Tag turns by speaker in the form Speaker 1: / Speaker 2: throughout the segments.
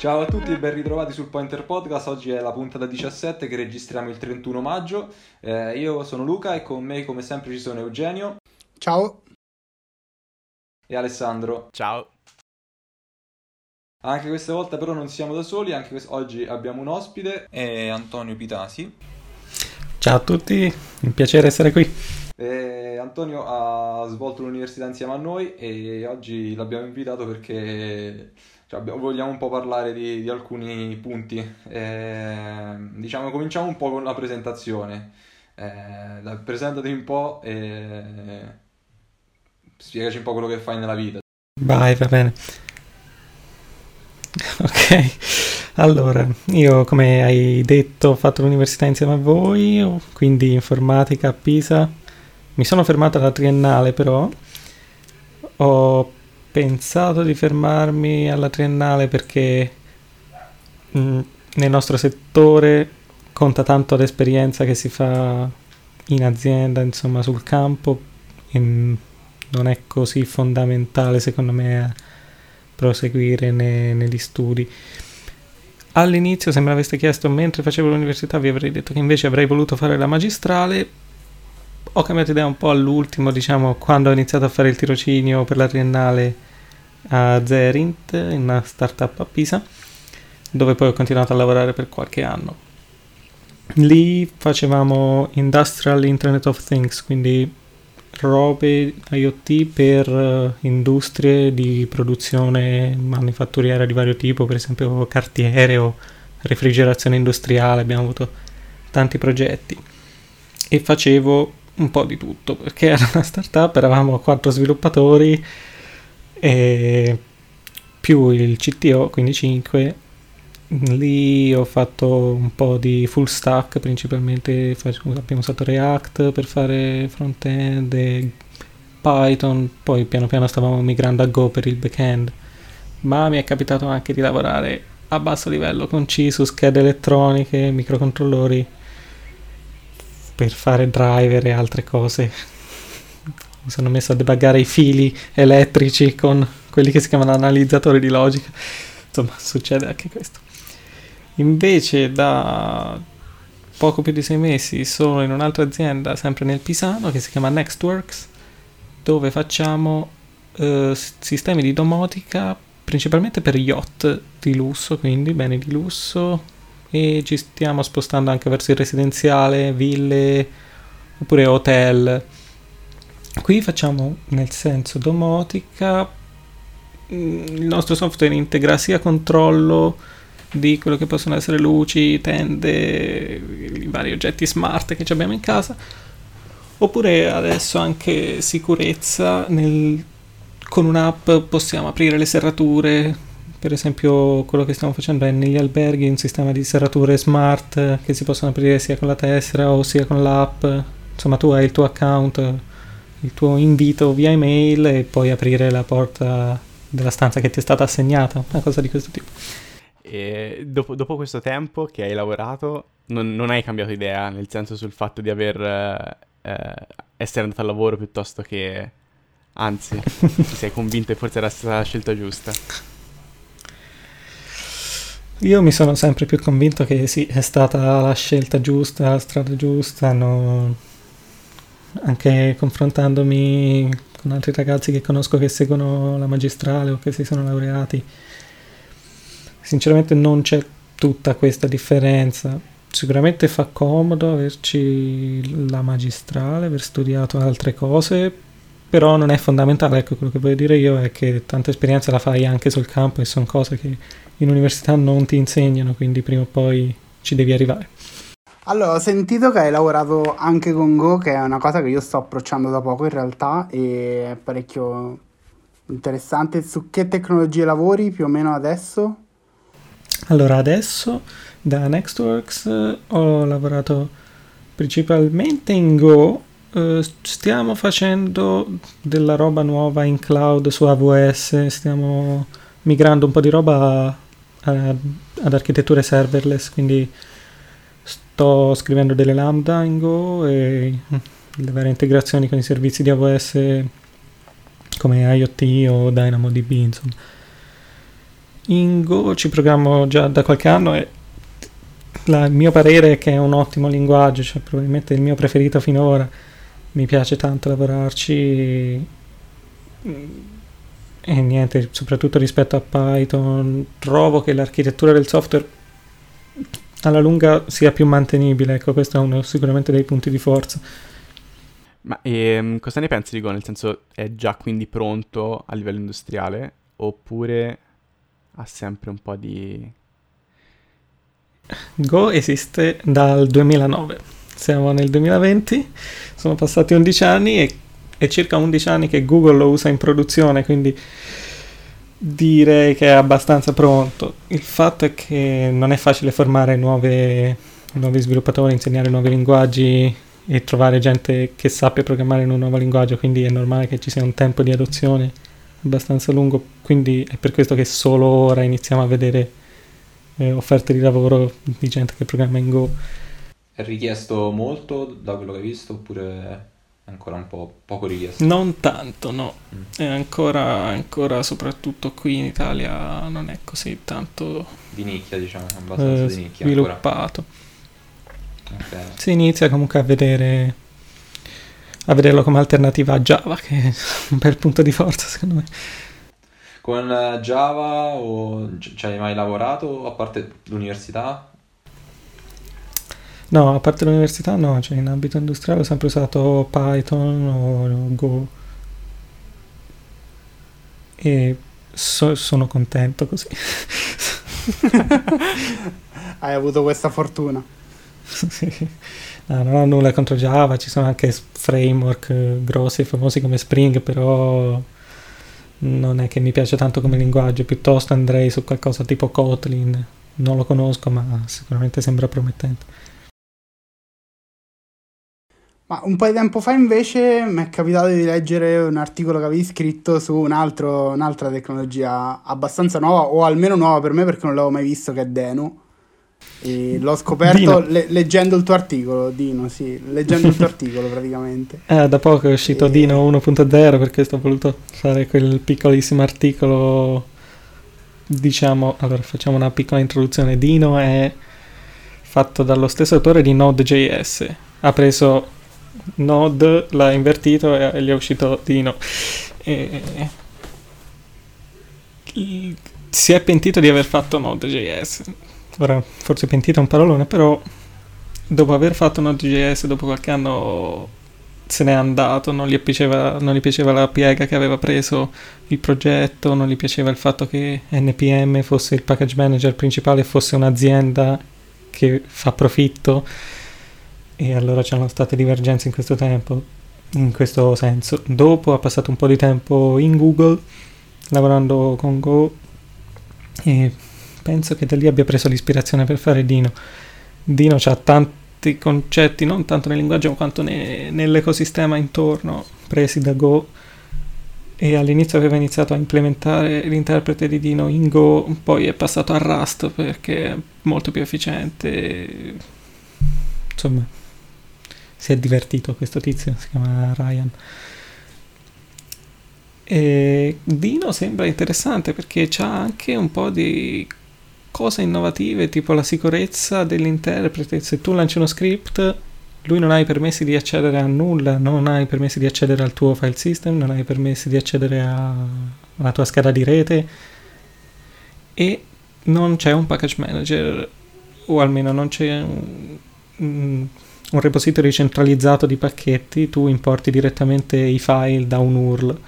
Speaker 1: Ciao a tutti e ben ritrovati sul Pointer Podcast. Oggi è la puntata 17 che registriamo il 31 maggio. Eh, io sono Luca e con me, come sempre, ci sono Eugenio.
Speaker 2: Ciao.
Speaker 1: E Alessandro.
Speaker 3: Ciao.
Speaker 1: Anche questa volta però non siamo da soli, anche quest- oggi abbiamo un ospite, è Antonio Pitasi.
Speaker 4: Ciao a tutti, un piacere essere qui.
Speaker 1: E Antonio ha svolto l'università insieme a noi e oggi l'abbiamo invitato perché cioè, vogliamo un po' parlare di, di alcuni punti. Eh, diciamo, cominciamo un po' con la presentazione. Eh, presentati un po' e spiegaci un po' quello che fai nella vita.
Speaker 4: Vai, va bene. Ok, allora, io come hai detto ho fatto l'università insieme a voi, quindi informatica a Pisa. Mi sono fermato alla triennale però, ho pensato di fermarmi alla triennale perché mm, nel nostro settore conta tanto l'esperienza che si fa in azienda, insomma sul campo, e non è così fondamentale secondo me proseguire ne, negli studi. All'inizio, se me l'aveste chiesto mentre facevo l'università, vi avrei detto che invece avrei voluto fare la magistrale. Ho cambiato idea un po' all'ultimo, diciamo, quando ho iniziato a fare il tirocinio per la triennale a Zerint, in una startup a Pisa, dove poi ho continuato a lavorare per qualche anno. Lì facevamo Industrial Internet of Things, quindi robe IoT per uh, industrie di produzione manifatturiera di vario tipo, per esempio cartiere o refrigerazione industriale, abbiamo avuto tanti progetti e facevo un po' di tutto perché era una startup, eravamo quattro sviluppatori e più il CTO, quindi 5 Lì ho fatto un po' di full stack, principalmente abbiamo usato React per fare front-end e Python, poi piano piano stavamo migrando a Go per il back-end. Ma mi è capitato anche di lavorare a basso livello con C su schede elettroniche, microcontrollori per fare driver e altre cose. Mi sono messo a debuggare i fili elettrici con quelli che si chiamano analizzatori di logica. Insomma, succede anche questo. Invece da poco più di sei mesi sono in un'altra azienda, sempre nel Pisano, che si chiama Nextworks, dove facciamo eh, sistemi di domotica principalmente per yacht di lusso, quindi beni di lusso, e ci stiamo spostando anche verso il residenziale, ville oppure hotel. Qui facciamo nel senso domotica, mm, il nostro software integra sia controllo di quello che possono essere luci, tende, i vari oggetti smart che abbiamo in casa, oppure adesso anche sicurezza, nel, con un'app possiamo aprire le serrature, per esempio quello che stiamo facendo è negli alberghi un sistema di serrature smart che si possono aprire sia con la tessera o sia con l'app, insomma tu hai il tuo account, il tuo invito via email e puoi aprire la porta della stanza che ti è stata assegnata, una cosa di questo tipo.
Speaker 3: E dopo, dopo, questo tempo che hai lavorato, non, non, hai cambiato idea, nel senso sul fatto di aver, eh, eh essere andato al lavoro piuttosto che... Anzi, ti sei convinto che forse era stata la scelta giusta?
Speaker 4: Io mi sono sempre più convinto che sì, è stata la scelta giusta, la strada giusta, no... anche confrontandomi con altri ragazzi che conosco che seguono la magistrale o che si sono laureati sinceramente non c'è tutta questa differenza. Sicuramente fa comodo averci la magistrale, aver studiato altre cose, però non è fondamentale. Ecco, quello che voglio dire io è che tanta esperienza la fai anche sul campo e sono cose che in università non ti insegnano, quindi prima o poi ci devi arrivare.
Speaker 2: Allora, ho sentito che hai lavorato anche con Go, che è una cosa che io sto approcciando da poco in realtà e è parecchio interessante. Su che tecnologie lavori più o meno adesso?
Speaker 4: Allora, adesso da Nextworks eh, ho lavorato principalmente in Go. Eh, stiamo facendo della roba nuova in cloud su AWS, stiamo migrando un po' di roba a, ad architetture serverless, quindi sto scrivendo delle lambda in Go e le varie integrazioni con i servizi di AWS come IoT o DynamoDB, insomma. in Go ci programmo già da qualche anno e la, il mio parere è che è un ottimo linguaggio, cioè probabilmente il mio preferito finora. Mi piace tanto lavorarci e niente, soprattutto rispetto a Python, trovo che l'architettura del software alla lunga sia più mantenibile. Ecco, questo è uno sicuramente dei punti di forza.
Speaker 3: Ma ehm, cosa ne pensi di Go? Nel senso, è già quindi pronto a livello industriale? Oppure ha sempre un po' di...
Speaker 4: Go esiste dal 2009, siamo nel 2020, sono passati 11 anni e è circa 11 anni che Google lo usa in produzione, quindi direi che è abbastanza pronto. Il fatto è che non è facile formare nuove, nuovi sviluppatori, insegnare nuovi linguaggi e trovare gente che sappia programmare in un nuovo linguaggio, quindi è normale che ci sia un tempo di adozione abbastanza lungo, quindi è per questo che solo ora iniziamo a vedere eh, offerte di lavoro di gente che programma in Go.
Speaker 1: È richiesto molto da quello che hai visto oppure ancora un po' poco richiesto.
Speaker 4: Non tanto, no. Mm. È ancora, ancora, soprattutto qui in Italia, non è così tanto...
Speaker 1: Di nicchia, diciamo, abbastanza
Speaker 4: eh,
Speaker 1: di nicchia.
Speaker 4: Sviluppato. Okay. Si inizia comunque a vedere... A vederlo come alternativa a Java, che è un bel punto di forza, secondo me.
Speaker 1: Con Java o ci hai mai lavorato a parte l'università?
Speaker 4: No, a parte l'università no, cioè in ambito industriale ho sempre usato Python o Go e so, sono contento così.
Speaker 2: Hai avuto questa fortuna.
Speaker 4: sì. No, non ho nulla contro Java, ci sono anche framework grossi e famosi come Spring, però non è che mi piace tanto come linguaggio, piuttosto andrei su qualcosa tipo Kotlin. Non lo conosco, ma sicuramente sembra promettente.
Speaker 2: Ma un po' di tempo fa invece mi è capitato di leggere un articolo che avevi scritto su un altro, un'altra tecnologia abbastanza nuova, o almeno nuova per me perché non l'avevo mai visto, che è Denu. E l'ho scoperto le- leggendo il tuo articolo, Dino, sì, leggendo il tuo articolo praticamente.
Speaker 4: Eh, da poco è uscito e... Dino 1.0 per questo ho voluto fare quel piccolissimo articolo. Diciamo, allora facciamo una piccola introduzione. Dino è fatto dallo stesso autore di Node.js. Ha preso Node l'ha invertito e gli è uscito Dino. E... Si è pentito di aver fatto Node.js. Ora, forse pentito è un parolone, però dopo aver fatto Node.js, dopo qualche anno se n'è andato, non gli, piaceva, non gli piaceva la piega che aveva preso il progetto, non gli piaceva il fatto che NPM fosse il package manager principale fosse un'azienda che fa profitto e allora c'erano state divergenze in questo tempo, in questo senso. Dopo ha passato un po' di tempo in Google lavorando con Go e penso che da lì abbia preso l'ispirazione per fare Dino. Dino ha tanti concetti, non tanto nel linguaggio quanto ne, nell'ecosistema intorno, presi da Go e all'inizio aveva iniziato a implementare l'interprete di Dino in Go, poi è passato a Rust perché è molto più efficiente. Insomma, si è divertito questo tizio, si chiama Ryan. E Dino sembra interessante perché c'ha anche un po' di cose innovative, tipo la sicurezza dell'interprete. Se tu lanci uno script, lui non ha i permessi di accedere a nulla, non ha i permessi di accedere al tuo file system, non ha i permessi di accedere alla tua scheda di rete e non c'è un package manager o almeno non c'è un, un un repository centralizzato di pacchetti, tu importi direttamente i file da un URL.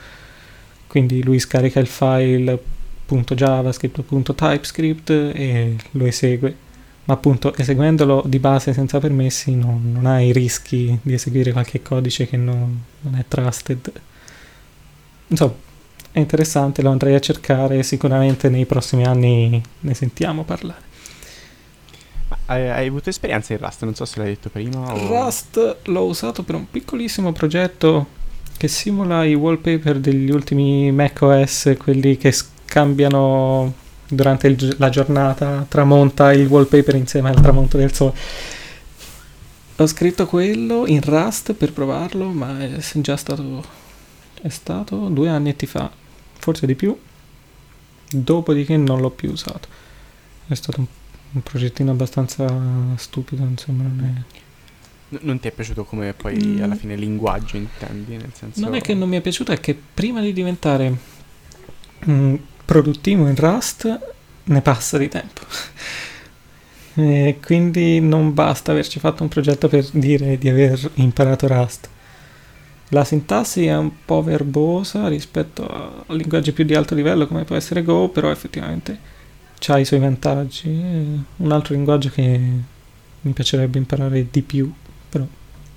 Speaker 4: Quindi lui scarica il file .javascript.typescript e lo esegue. Ma appunto eseguendolo di base senza permessi non, non hai rischi di eseguire qualche codice che non, non è trusted. Insomma, è interessante, lo andrei a cercare sicuramente nei prossimi anni ne sentiamo parlare.
Speaker 3: Hai, avuto esperienza in Rust? Non so se l'hai detto prima. O...
Speaker 4: Rust l'ho usato per un piccolissimo progetto che simula i wallpaper degli ultimi macOS, quelli che scambiano durante il, la giornata, tramonta il wallpaper insieme al tramonto del sole. Ho scritto quello in Rust per provarlo, ma è già stato, è stato due anni fa, forse di più. dopodiché non l'ho più usato. È stato un, un progettino abbastanza stupido, insomma, non è...
Speaker 3: Non ti è piaciuto come poi
Speaker 4: Mm.
Speaker 3: alla fine linguaggio intendi? Nel senso...
Speaker 4: Non è che non mi è piaciuto, è che prima di diventare mm, produttivo in Rust ne passa di tempo. e quindi non basta averci fatto un progetto per dire di aver imparato Rust. La sintassi è un po' verbosa rispetto a linguaggi più di alto livello come può essere Go, però effettivamente ha i suoi vantaggi. È un altro linguaggio che mi piacerebbe imparare di più, però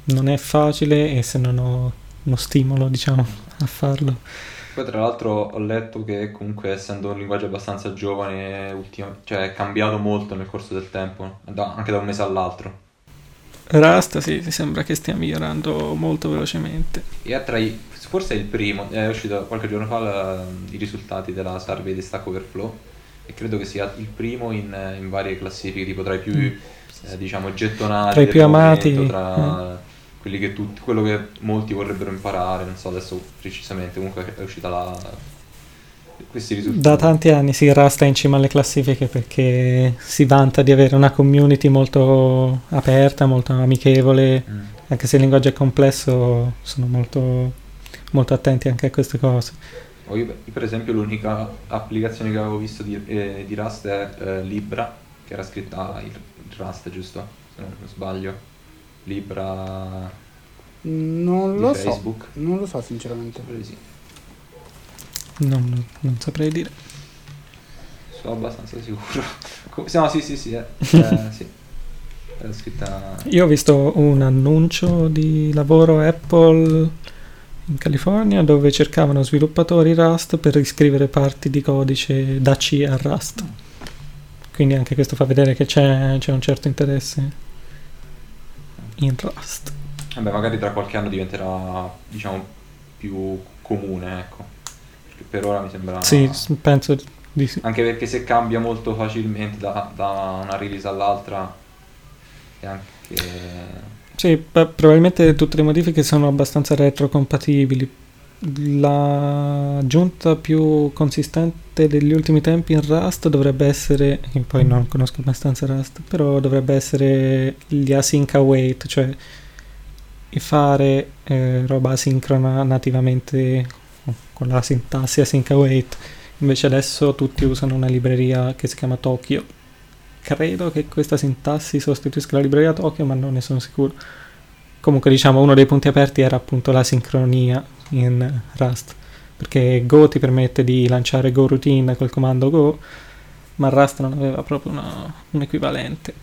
Speaker 4: non è facile e se non ho uno stimolo, diciamo, a farlo.
Speaker 1: Poi tra l'altro ho letto che comunque essendo un linguaggio abbastanza giovane, ultimo- cioè è cambiato molto nel corso del tempo, da- anche da un mese all'altro.
Speaker 4: Rust, sì, mi sembra che stia migliorando molto velocemente.
Speaker 1: E tra i, forse è il primo, è uscito qualche giorno fa la- i risultati della survey di Stack Overflow e credo che sia il primo in, in varie classifiche, tipo tra i più
Speaker 4: Mm.
Speaker 1: eh, diciamo gettonati
Speaker 4: Tra i più amati,
Speaker 1: momento, tra
Speaker 4: mm.
Speaker 1: quelli che tutti, quello che molti vorrebbero imparare, non so adesso precisamente, comunque è uscita la questi risultati.
Speaker 4: Da tanti anni si Rust è in cima alle classifiche perché si vanta di avere una community molto aperta, molto amichevole,
Speaker 1: Mm.
Speaker 4: anche se il linguaggio è complesso, sono molto, molto attenti anche a queste cose.
Speaker 1: Io, per esempio l'unica applicazione che avevo visto di, eh, di Rust è eh, Libra, che era scritta in in Rust, giusto? Se non sbaglio. Libra
Speaker 2: Non
Speaker 1: di
Speaker 2: lo so.
Speaker 1: Facebook.
Speaker 2: Non lo so sinceramente.
Speaker 1: Sì.
Speaker 4: Non, non saprei dire.
Speaker 1: Sono abbastanza sicuro. No, sì, sì, sì, eh. Eh, sì. Era scritta...
Speaker 4: Io ho visto un annuncio di lavoro Apple in California dove cercavano sviluppatori Rust per riscrivere parti di codice da C a Rust. Quindi anche questo fa vedere che c'è, c'è un certo interesse in Rust.
Speaker 1: Vabbè, magari tra qualche anno diventerà, diciamo, più comune, ecco. Perché per ora mi sembra...
Speaker 4: Sì, penso di sì.
Speaker 1: Anche perché se cambia molto facilmente da, da una release all'altra è anche...
Speaker 4: Sì, beh, probabilmente tutte le modifiche sono abbastanza retrocompatibili. L'aggiunta più consistente degli ultimi tempi in Rust dovrebbe essere, io poi non conosco abbastanza Rust, però dovrebbe essere gli async await, cioè fare eh, roba asincrona nativamente con la sintassi async await. Invece adesso tutti usano una libreria che si chiama Tokyo. Credo che questa sintassi sostituisca la libreria Tokyo, ma non ne sono sicuro. Comunque, diciamo, uno dei punti aperti era appunto la sincronia in Rust, perché Go ti permette di lanciare Go routine col comando Go, ma Rust non aveva proprio una- un equivalente.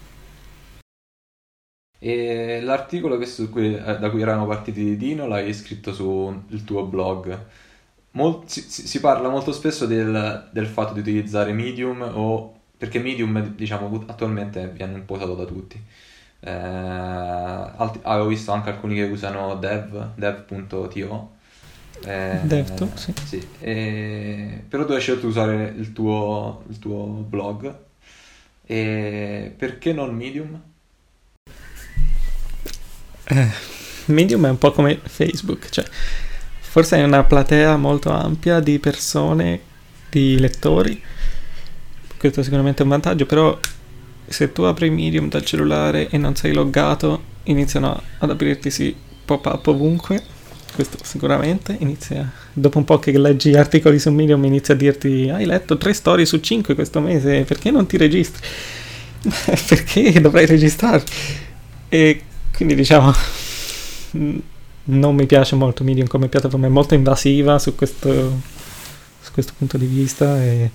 Speaker 1: E l'articolo cui- eh, da cui eravamo partiti di Dino l'hai scritto sul tuo blog. Mol- si- si parla molto spesso del, del fatto di utilizzare Medium o perché Medium, diciamo, attualmente viene un po' usato da tutti. Eh, alt- avevo visto anche alcuni che usano dev, dev.to. Eh,
Speaker 4: Dev.to, sì.
Speaker 1: sì. Eh, però tu hai scelto di usare il tuo, il tuo blog. E perché non Medium?
Speaker 4: Eh, Medium è un po' come Facebook, cioè forse è una platea molto ampia di persone, di lettori. Questo sicuramente è un vantaggio, però se tu apri Medium dal cellulare e non sei loggato, iniziano ad aprirtisi pop-up ovunque. Questo sicuramente inizia. Dopo un po' che leggi articoli su Medium, inizia a dirti: Hai letto tre storie su cinque questo mese, perché non ti registri? perché dovrei registrarmi? E quindi diciamo non mi piace molto Medium come piattaforma, è molto invasiva su questo, su questo punto di vista e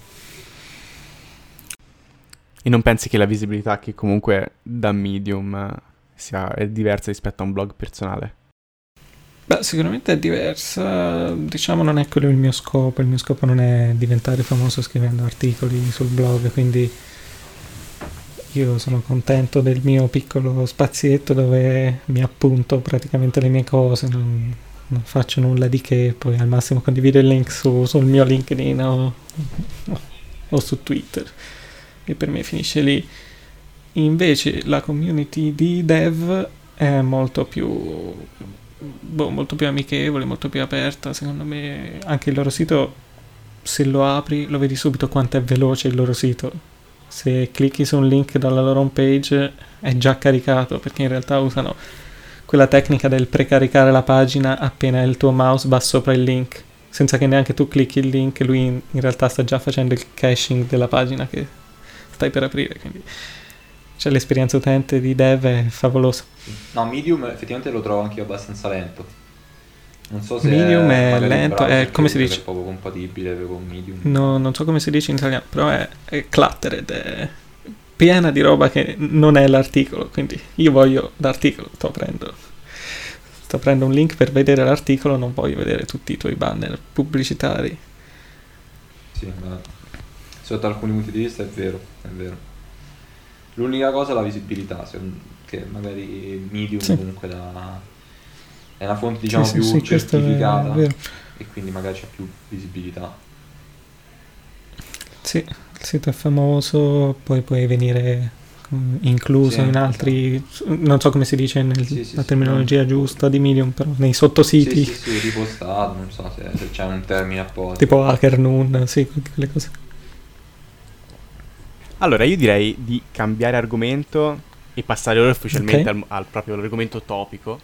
Speaker 3: E non pensi che la visibilità che comunque da Medium sia, diversa rispetto a un blog personale?
Speaker 4: beh, sicuramente è diversa, diciamo non è quello il mio scopo, il mio scopo non è diventare famoso scrivendo articoli sul blog, quindi io sono contento del mio piccolo spazietto dove mi appunto praticamente le mie cose, non, non faccio nulla di che, poi al massimo condivido il link su- sul mio LinkedIn o, o su Twitter e per me finisce lì. Invece la community di dev è molto più, boh, molto più amichevole, molto più aperta, secondo me anche il loro sito se lo apri lo vedi subito quanto è veloce il loro sito. Se clicchi su un link dalla loro homepage è già caricato perché in realtà usano quella tecnica del precaricare la pagina appena il tuo mouse va sopra il link, senza che neanche tu clicchi il link, lui in, in realtà sta già facendo il caching della pagina che stai per aprire. Quindi cioè, l'esperienza utente di dev è favolosa.
Speaker 1: No, Medium effettivamente lo trovo anche io abbastanza lento. Non so se
Speaker 4: Medium è
Speaker 1: il
Speaker 4: lento, è come si dice?
Speaker 1: È proprio compatibile con Medium.
Speaker 4: No, non so come si dice in italiano, però è, è cluttered, è piena di roba che non è l'articolo, quindi io voglio l'articolo, sto aprendo, sto aprendo un link per vedere l'articolo, non voglio vedere tutti i tuoi banner pubblicitari.
Speaker 1: Sì, ma sotto alcuni punti di vista è vero, è vero. L'unica cosa è la visibilità, se- che magari Medium
Speaker 4: Sì.
Speaker 1: comunque dà- è una fonte diciamo
Speaker 4: Sì,
Speaker 1: più
Speaker 4: sì,
Speaker 1: certificata e quindi magari c'è più visibilità.
Speaker 4: Sì, il sito è famoso, poi puoi venire incluso in altri, non so come si dice nella
Speaker 1: sì.
Speaker 4: terminologia giusta di Medium, però nei sottositi,
Speaker 1: sì, sì, ripostato, non so se, se c'è un termine apposito.
Speaker 4: tipo Hacker Noon, sì, quelle cose.
Speaker 3: Allora, io direi di cambiare argomento e passare ora ufficialmente
Speaker 4: Ok.
Speaker 3: al, al proprio argomento topico.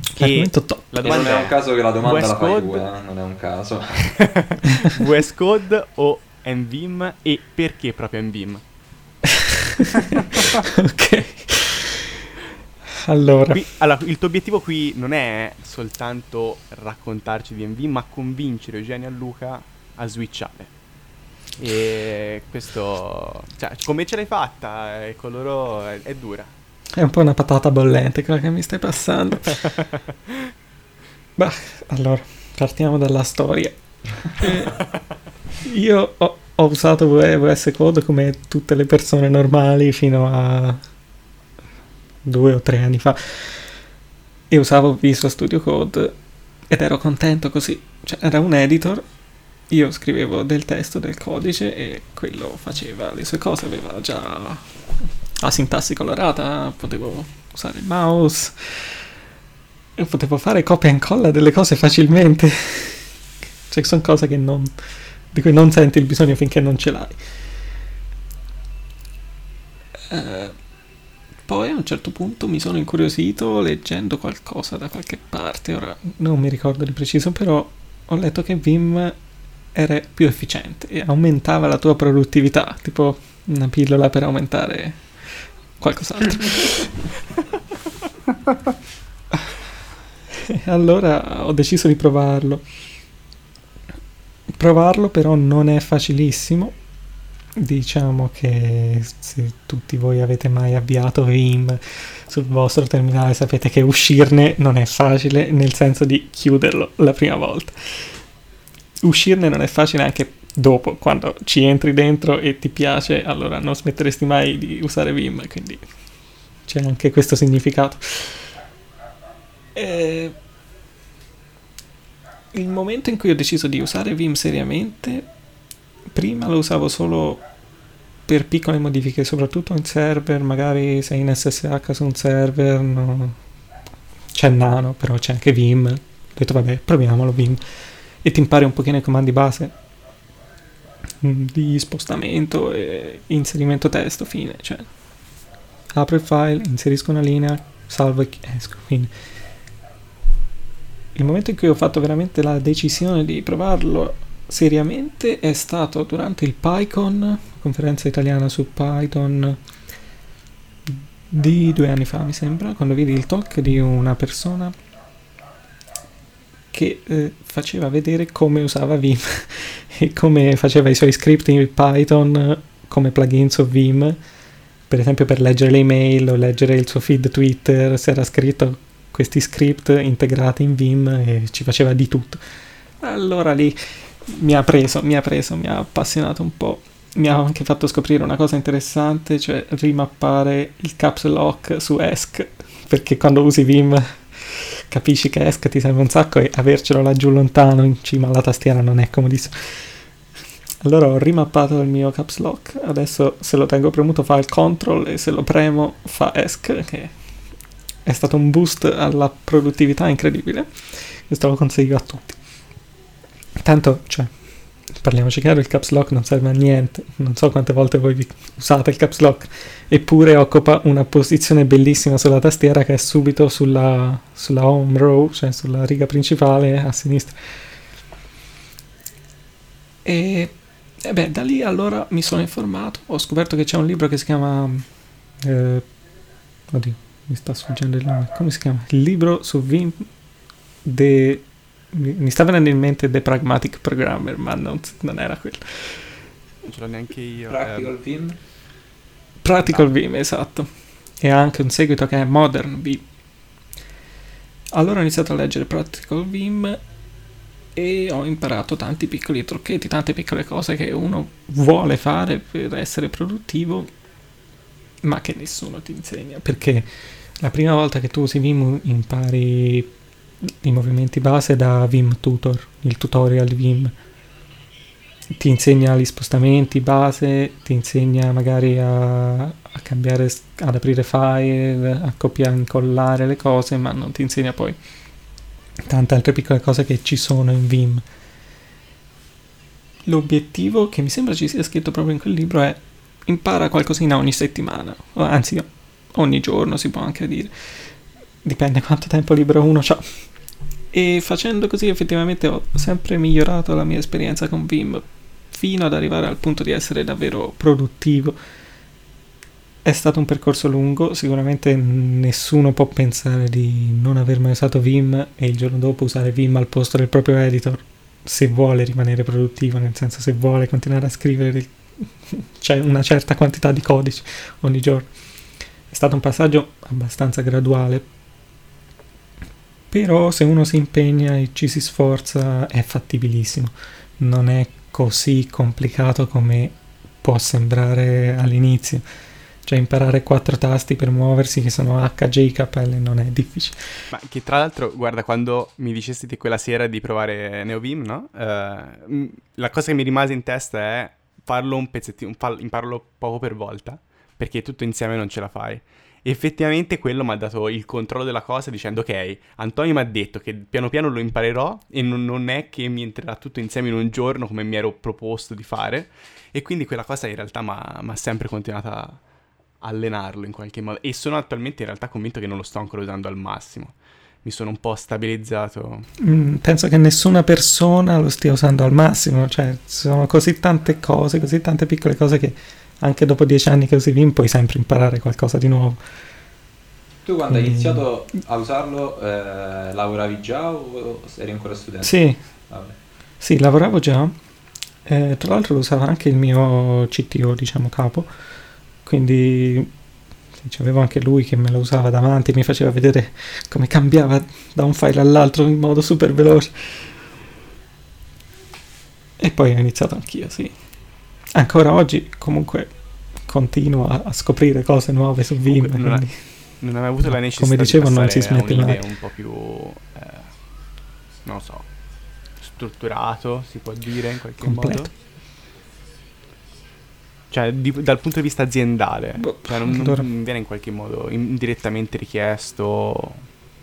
Speaker 3: Che
Speaker 4: L'argomento top.
Speaker 3: la
Speaker 1: non
Speaker 3: domanda
Speaker 1: è un caso che la domanda
Speaker 3: VS
Speaker 1: la fai tu,
Speaker 3: Code?
Speaker 1: eh? non è un caso.
Speaker 3: VS Code o NVIM e perché proprio NVIM?
Speaker 4: ok. Allora,
Speaker 3: Qui- allora, il tuo obiettivo qui non è soltanto raccontarci di NVIM, ma convincere Eugenio e Luca a switchare. E questo, cioè, come ce l'hai fatta? E con loro è, è dura.
Speaker 4: è un po' una patata bollente quella che mi stai passando. Bah, allora, partiamo dalla storia. Eh, io ho, ho usato VS Code come tutte le persone normali fino a due o tre anni fa e usavo Visual Studio Code ed ero contento così. Cioè, era un editor, io scrivevo del testo, del codice e quello faceva le sue cose, aveva già la sintassi colorata, potevo usare il mouse, e potevo fare copia e incolla delle cose facilmente. Cioè, sono cose non, di cui non senti il bisogno finché non ce l'hai. Eh, poi a un certo punto mi sono incuriosito leggendo qualcosa da qualche parte, ora non mi ricordo di preciso, però ho letto che Vim era più efficiente e aumentava la tua produttività, tipo una pillola per aumentare qualcos'altro. E allora ho deciso di provarlo. Provarlo però non è facilissimo. Diciamo che se tutti voi avete mai avviato Vim sul vostro terminale sapete che uscirne non è facile nel senso di chiuderlo la prima volta. Uscirne non è facile anche dopo, quando ci entri dentro e ti piace, allora non smetteresti mai di usare Vim, quindi c'è anche questo significato. Eh, il momento in cui ho deciso di usare Vim seriamente, prima lo usavo solo per piccole modifiche, soprattutto in server, magari sei in SSH su un server, no. c'è Nano, però c'è anche Vim. Ho detto vabbè, proviamolo Vim. E ti impari un pochino i comandi base mm, di spostamento e inserimento testo, fine, cioè. Apro il file, inserisco una linea, salvo e esco, quindi. Il momento in cui ho fatto veramente la decisione di provarlo seriamente è stato durante il PyCon, conferenza italiana su Python di due anni fa, mi sembra, quando vidi il talk di una persona che eh, faceva vedere come usava Vim e come faceva i suoi script in Python come plugin su Vim, per esempio per leggere le email o leggere il suo feed Twitter, si era scritto questi script integrati in Vim e ci faceva di tutto. Allora lì mi ha preso, mi ha preso, mi ha appassionato un po'. Mi ha anche fatto scoprire una cosa interessante, cioè rimappare il caps lock su ESC, perché quando usi Vim capisci che ESC ti serve un sacco e avercelo laggiù lontano in cima alla tastiera non è comodissimo. Allora ho rimappato il mio caps lock, adesso se lo tengo premuto fa il control e se lo premo fa ESC, che è stato un boost alla produttività incredibile. Questo lo consiglio a tutti. Tanto, cioè, parliamoci chiaro, il caps lock non serve a niente, non so quante volte voi usate il caps lock, eppure occupa una posizione bellissima sulla tastiera che è subito sulla, sulla home row, cioè sulla riga principale a sinistra. E, e beh, da lì allora mi sono informato, ho scoperto che c'è un libro che si chiama... Eh, oddio, mi sta sfuggendo il nome, come si chiama? Il libro su Vim... De, mi sta venendo in mente The Pragmatic Programmer, ma non, non era quello.
Speaker 3: Non ce l'ho neanche io.
Speaker 1: Practical
Speaker 3: eh.
Speaker 1: Vim?
Speaker 4: Practical no. Vim, esatto. E ha anche un seguito che è Modern Vim. Allora ho iniziato a leggere Practical Vim e ho imparato tanti piccoli trucchetti, tante piccole cose che uno vuole fare per essere produttivo, ma che nessuno ti insegna. Perché la prima volta che tu usi Vim impari i movimenti base da Vim Tutor, il tutorial di Vim. Ti insegna gli spostamenti base, ti insegna magari a, a cambiare, ad aprire file, a copiare, incollare le cose, ma non ti insegna poi tante altre piccole cose che ci sono in Vim. L'obiettivo, che mi sembra ci sia scritto proprio in quel libro, è impara qualcosina ogni settimana, anzi ogni giorno si può anche dire dipende quanto tempo libero uno ha. E facendo così effettivamente ho sempre migliorato la mia esperienza con Vim fino ad arrivare al punto di essere davvero produttivo. È stato un percorso lungo, sicuramente nessuno può pensare di non aver mai usato Vim e il giorno dopo usare Vim al posto del proprio editor se vuole rimanere produttivo, nel senso se vuole continuare a scrivere c'è una certa quantità di codice ogni giorno. È stato un passaggio abbastanza graduale, però se uno si impegna e ci si sforza è fattibilissimo, non è così complicato come può sembrare all'inizio. Cioè imparare quattro tasti per muoversi che sono H, J, K, L non è difficile.
Speaker 3: Ma che tra l'altro, guarda, quando mi dicesti di quella sera di provare NeoVim, no? Uh, la cosa che mi rimase in testa è farlo un pezzettino, imparlo poco per volta, perché tutto insieme non ce la fai effettivamente quello mi ha dato il controllo della cosa dicendo ok, Antonio mi ha detto che piano piano lo imparerò e non, non, è che mi entrerà tutto insieme in un giorno come mi ero proposto di fare e quindi quella cosa in realtà mi ha sempre continuato a allenarlo in qualche modo e sono attualmente in realtà convinto che non lo sto ancora usando al massimo. Mi sono un po' stabilizzato.
Speaker 4: Mm, penso che nessuna persona lo stia usando al massimo, cioè sono così tante cose, così tante piccole cose che anche dopo dieci anni che usi Vim puoi sempre imparare qualcosa di nuovo.
Speaker 1: Tu quando hai iniziato a usarlo eh, lavoravi già o eri ancora studente?
Speaker 4: Sì, Vabbè. sì lavoravo già. Eh, tra l'altro lo usava anche il mio CTO, diciamo capo, quindi avevo anche lui che me lo usava davanti, mi faceva vedere come cambiava da un file all'altro in modo super veloce. E poi ho iniziato anch'io, sì ancora oggi comunque continuo a, a scoprire cose nuove su Vim.
Speaker 3: Non,
Speaker 4: quindi,
Speaker 3: non avevo avuto la necessità
Speaker 4: come dicevo,
Speaker 3: di
Speaker 4: non si smette mai.
Speaker 3: un po' più, eh, non so, strutturato, si può dire in qualche Completo. modo. Cioè, di, dal punto di vista aziendale, boh, cioè, non, allora. non, viene in qualche modo indirettamente richiesto.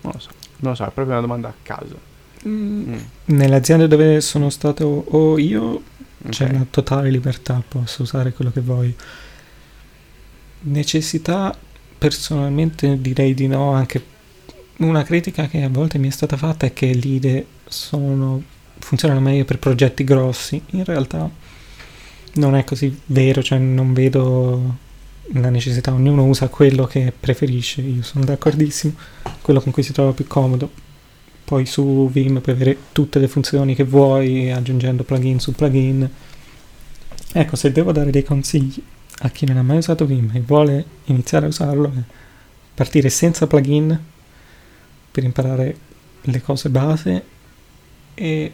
Speaker 3: Non lo so, non lo so, è proprio una domanda a caso.
Speaker 4: Mm. Mm. Nelle aziende dove sono stato o io c'è okay. la totale libertà, posso usare quello che voglio. Necessità, personalmente direi di no, anche una critica che a volte mi è stata fatta è che l'IDE sono, funzionano meglio per progetti grossi. In realtà non è così vero, cioè non vedo la necessità, ognuno usa quello che preferisce, io sono d'accordissimo, quello con cui si trova più comodo. Poi su Vim puoi avere tutte le funzioni che vuoi, aggiungendo plugin su plugin. Ecco, se devo dare dei consigli a chi non ha mai usato Vim e vuole iniziare a usarlo, è partire senza plugin per imparare le cose base e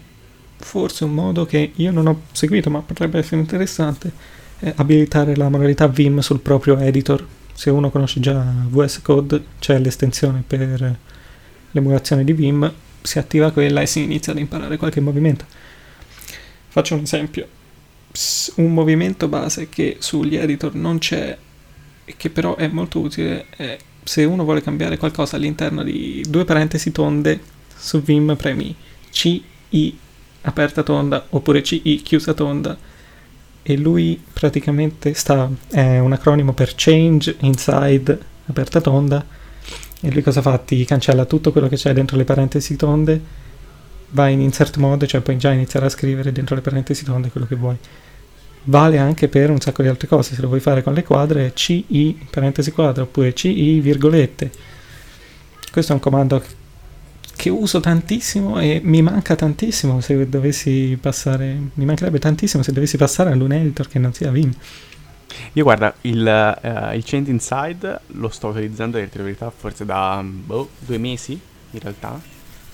Speaker 4: forse un modo che io non ho seguito ma potrebbe essere interessante è abilitare la modalità Vim sul proprio editor. Se uno conosce già VS Code c'è l'estensione per l'emulazione di Vim, si attiva quella e si inizia ad imparare qualche movimento. Faccio un esempio. Un movimento base che sugli editor non c'è e che però è molto utile è se uno vuole cambiare qualcosa all'interno di due parentesi tonde su Vim premi C, I, aperta tonda oppure CI chiusa tonda e lui praticamente sta è un acronimo per change inside aperta tonda e lui cosa fa? Ti cancella tutto quello che c'è dentro le parentesi tonde va in insert mode cioè puoi già iniziare a scrivere dentro le parentesi tonde quello che vuoi vale anche per un sacco di altre cose se lo vuoi fare con le quadre CI parentesi quadra oppure CI virgolette questo è un comando che uso tantissimo e mi manca tantissimo se dovessi passare, mi mancherebbe tantissimo se dovessi passare ad un editor che non sia Vim.
Speaker 3: Io guarda, il, uh, il Change Inside lo sto utilizzando, in verità, forse da boh, due mesi, in realtà,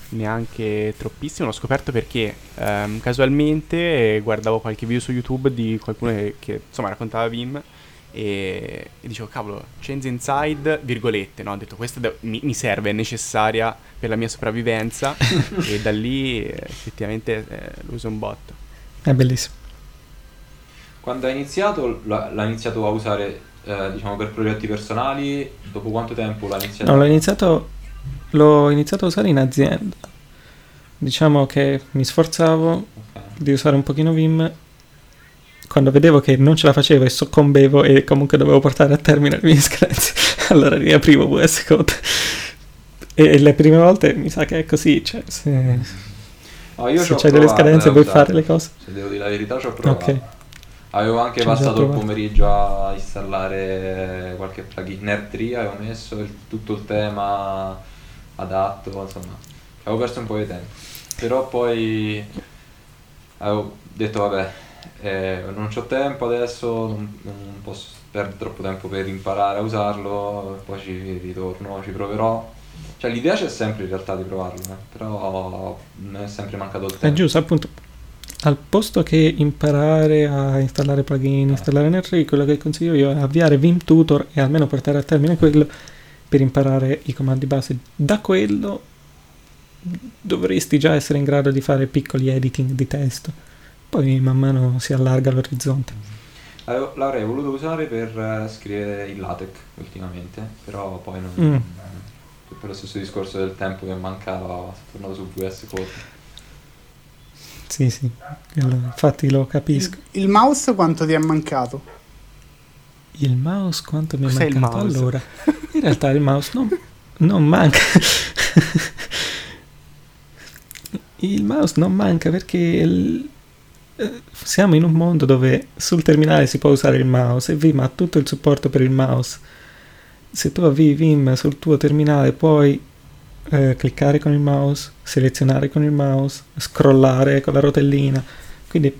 Speaker 3: neanche troppissimo. L'ho scoperto perché um, casualmente guardavo qualche video su YouTube di qualcuno che, che insomma raccontava Vim e, e, dicevo cavolo change inside virgolette no? ho detto questa de- mi, mi, serve è necessaria per la mia sopravvivenza e da lì effettivamente eh, lo uso un botto
Speaker 4: è bellissimo
Speaker 1: quando hai iniziato l'ha, iniziato a usare eh, diciamo per progetti personali dopo quanto tempo l'hai iniziato?
Speaker 4: no l'ho iniziato l'ho iniziato a usare in azienda diciamo che mi sforzavo okay. di usare un pochino Vim quando vedevo che non ce la facevo e soccombevo e comunque dovevo portare a termine le mie scadenze, allora riaprivo VS Code. E le prime volte mi sa che è così, cioè se,
Speaker 1: no,
Speaker 4: se c'hai delle scadenze puoi fare le cose.
Speaker 1: Se devo dire la verità ci ho provato. Okay. Avevo anche passato il pomeriggio a installare qualche plugin. Nerd3 avevo messo il, tutto il tema adatto, insomma, avevo perso un po' di tempo. Però poi avevo detto vabbè, eh, non ho tempo adesso, non, non, posso perdere troppo tempo per imparare a usarlo, poi ci ritorno, ci proverò. Cioè l'idea c'è sempre in realtà di provarlo, eh, però mi è sempre mancato il tempo.
Speaker 4: È giusto, appunto. Al posto che imparare a installare plugin, installare NRI, quello che consiglio io è avviare Vim Tutor e almeno portare a termine quello per imparare i comandi base. Da quello dovresti già essere in grado di fare piccoli editing di testo poi man mano si allarga l'orizzonte.
Speaker 1: L'avrei voluto usare per uh, scrivere il LaTeX ultimamente, però poi non, mm. per lo stesso discorso del tempo che mancava sono tornato su VS Code.
Speaker 4: Sì, sì, infatti lo capisco.
Speaker 2: Il, il, mouse quanto ti è mancato?
Speaker 4: Il mouse quanto mi è Cos'è mancato? Allora, in realtà il mouse non, non manca. il mouse non manca perché il, siamo in un mondo dove sul terminale si può usare il mouse e Vim ha tutto il supporto per il mouse. Se tu avvii Vim sul tuo terminale puoi eh, cliccare con il mouse, selezionare con il mouse, scrollare con la rotellina. Quindi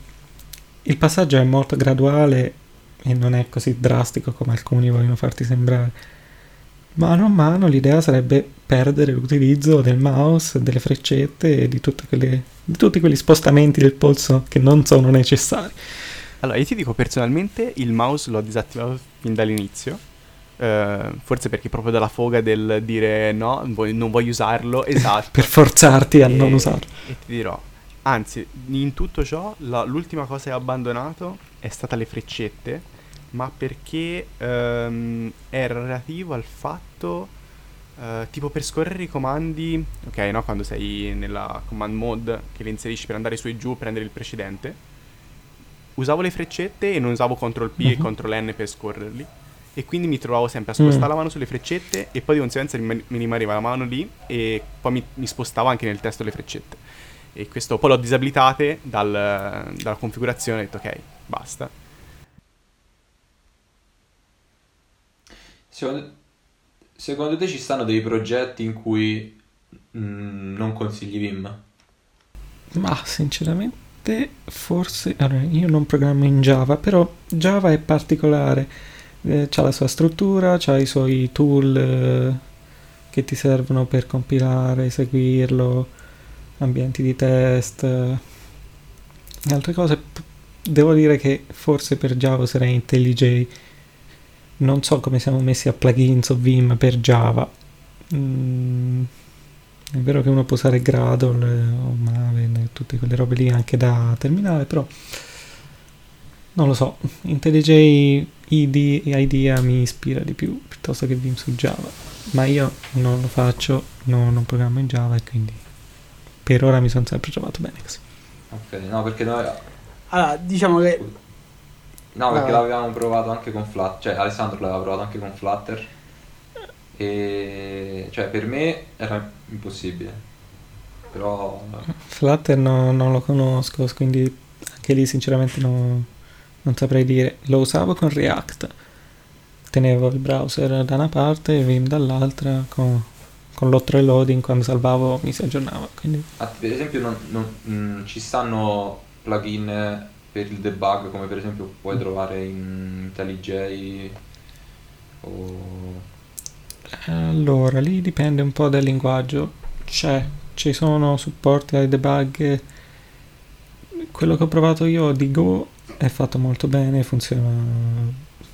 Speaker 4: il passaggio è molto graduale e non è così drastico come alcuni vogliono farti sembrare. Mano a mano l'idea sarebbe perdere l'utilizzo del mouse, delle freccette e di, quelle, di tutti quegli spostamenti del polso che non sono necessari.
Speaker 3: Allora, io ti dico personalmente il mouse l'ho disattivato fin dall'inizio. Uh, forse perché proprio dalla foga del dire no, non voglio usarlo, esatto.
Speaker 4: per forzarti a e, non usarlo.
Speaker 3: E ti dirò, anzi, in tutto ciò, la, l'ultima cosa che ho abbandonato è stata le freccette ma perché ehm, è relativo al fatto, eh, tipo per scorrere i comandi, ok, no? Quando sei nella command mode che le inserisci per andare su e giù, prendere il precedente, usavo le freccette e non usavo CTRL P uh-huh. e mhm. CTRL N per scorrerli. E quindi mi trovavo sempre a spostare mm. la mano sulle freccette e poi di conseguenza mi, mi rimaneva la mano lì e poi mi, mi spostavo anche nel testo le freccette. E questo poi l'ho disabilitate dal, dalla configurazione e ho detto ok, basta
Speaker 1: Secondo, secondo te ci stanno dei progetti in cui mh, mm, non consigli Vim?
Speaker 4: Ma sinceramente forse... Allora, io non programmo in Java, però Java è particolare. Eh, ha la sua struttura, ha i suoi tool eh, che ti servono per compilare, eseguirlo, ambienti di test, eh, altre cose. Devo dire che forse per Java sarei IntelliJ non so come siamo messi a plugins o Vim per Java. Mm, è vero che uno può usare Gradle o Maven e tutte quelle robe lì anche da terminale, però non lo so. IntelliJ ID IDEA mi ispira di più piuttosto che Vim su Java. Ma io non lo faccio, no, non programmo in Java e quindi per ora mi sono sempre trovato bene così.
Speaker 1: Ok, no, perché noi...
Speaker 2: Allora, diciamo che...
Speaker 1: No, perché
Speaker 2: Ah.
Speaker 1: l'avevamo provato anche con Flutter, cioè Alessandro l'aveva provato anche con Flutter e cioè per me era impossibile. Però
Speaker 4: Flutter no- non lo conosco, quindi anche lì sinceramente no- non saprei dire. Lo usavo con React. Tenevo il browser da una parte e Vim dall'altra con, con l'hot reloading quando salvavo mi si aggiornava. Quindi
Speaker 1: ah, per esempio non, non- mm, ci stanno plugin per il debug come per esempio puoi trovare in IntelliJ o
Speaker 4: allora lì dipende un po' dal linguaggio. C'è, ci sono supporti ai debug. Quello che ho provato io di Go è fatto molto bene, funziona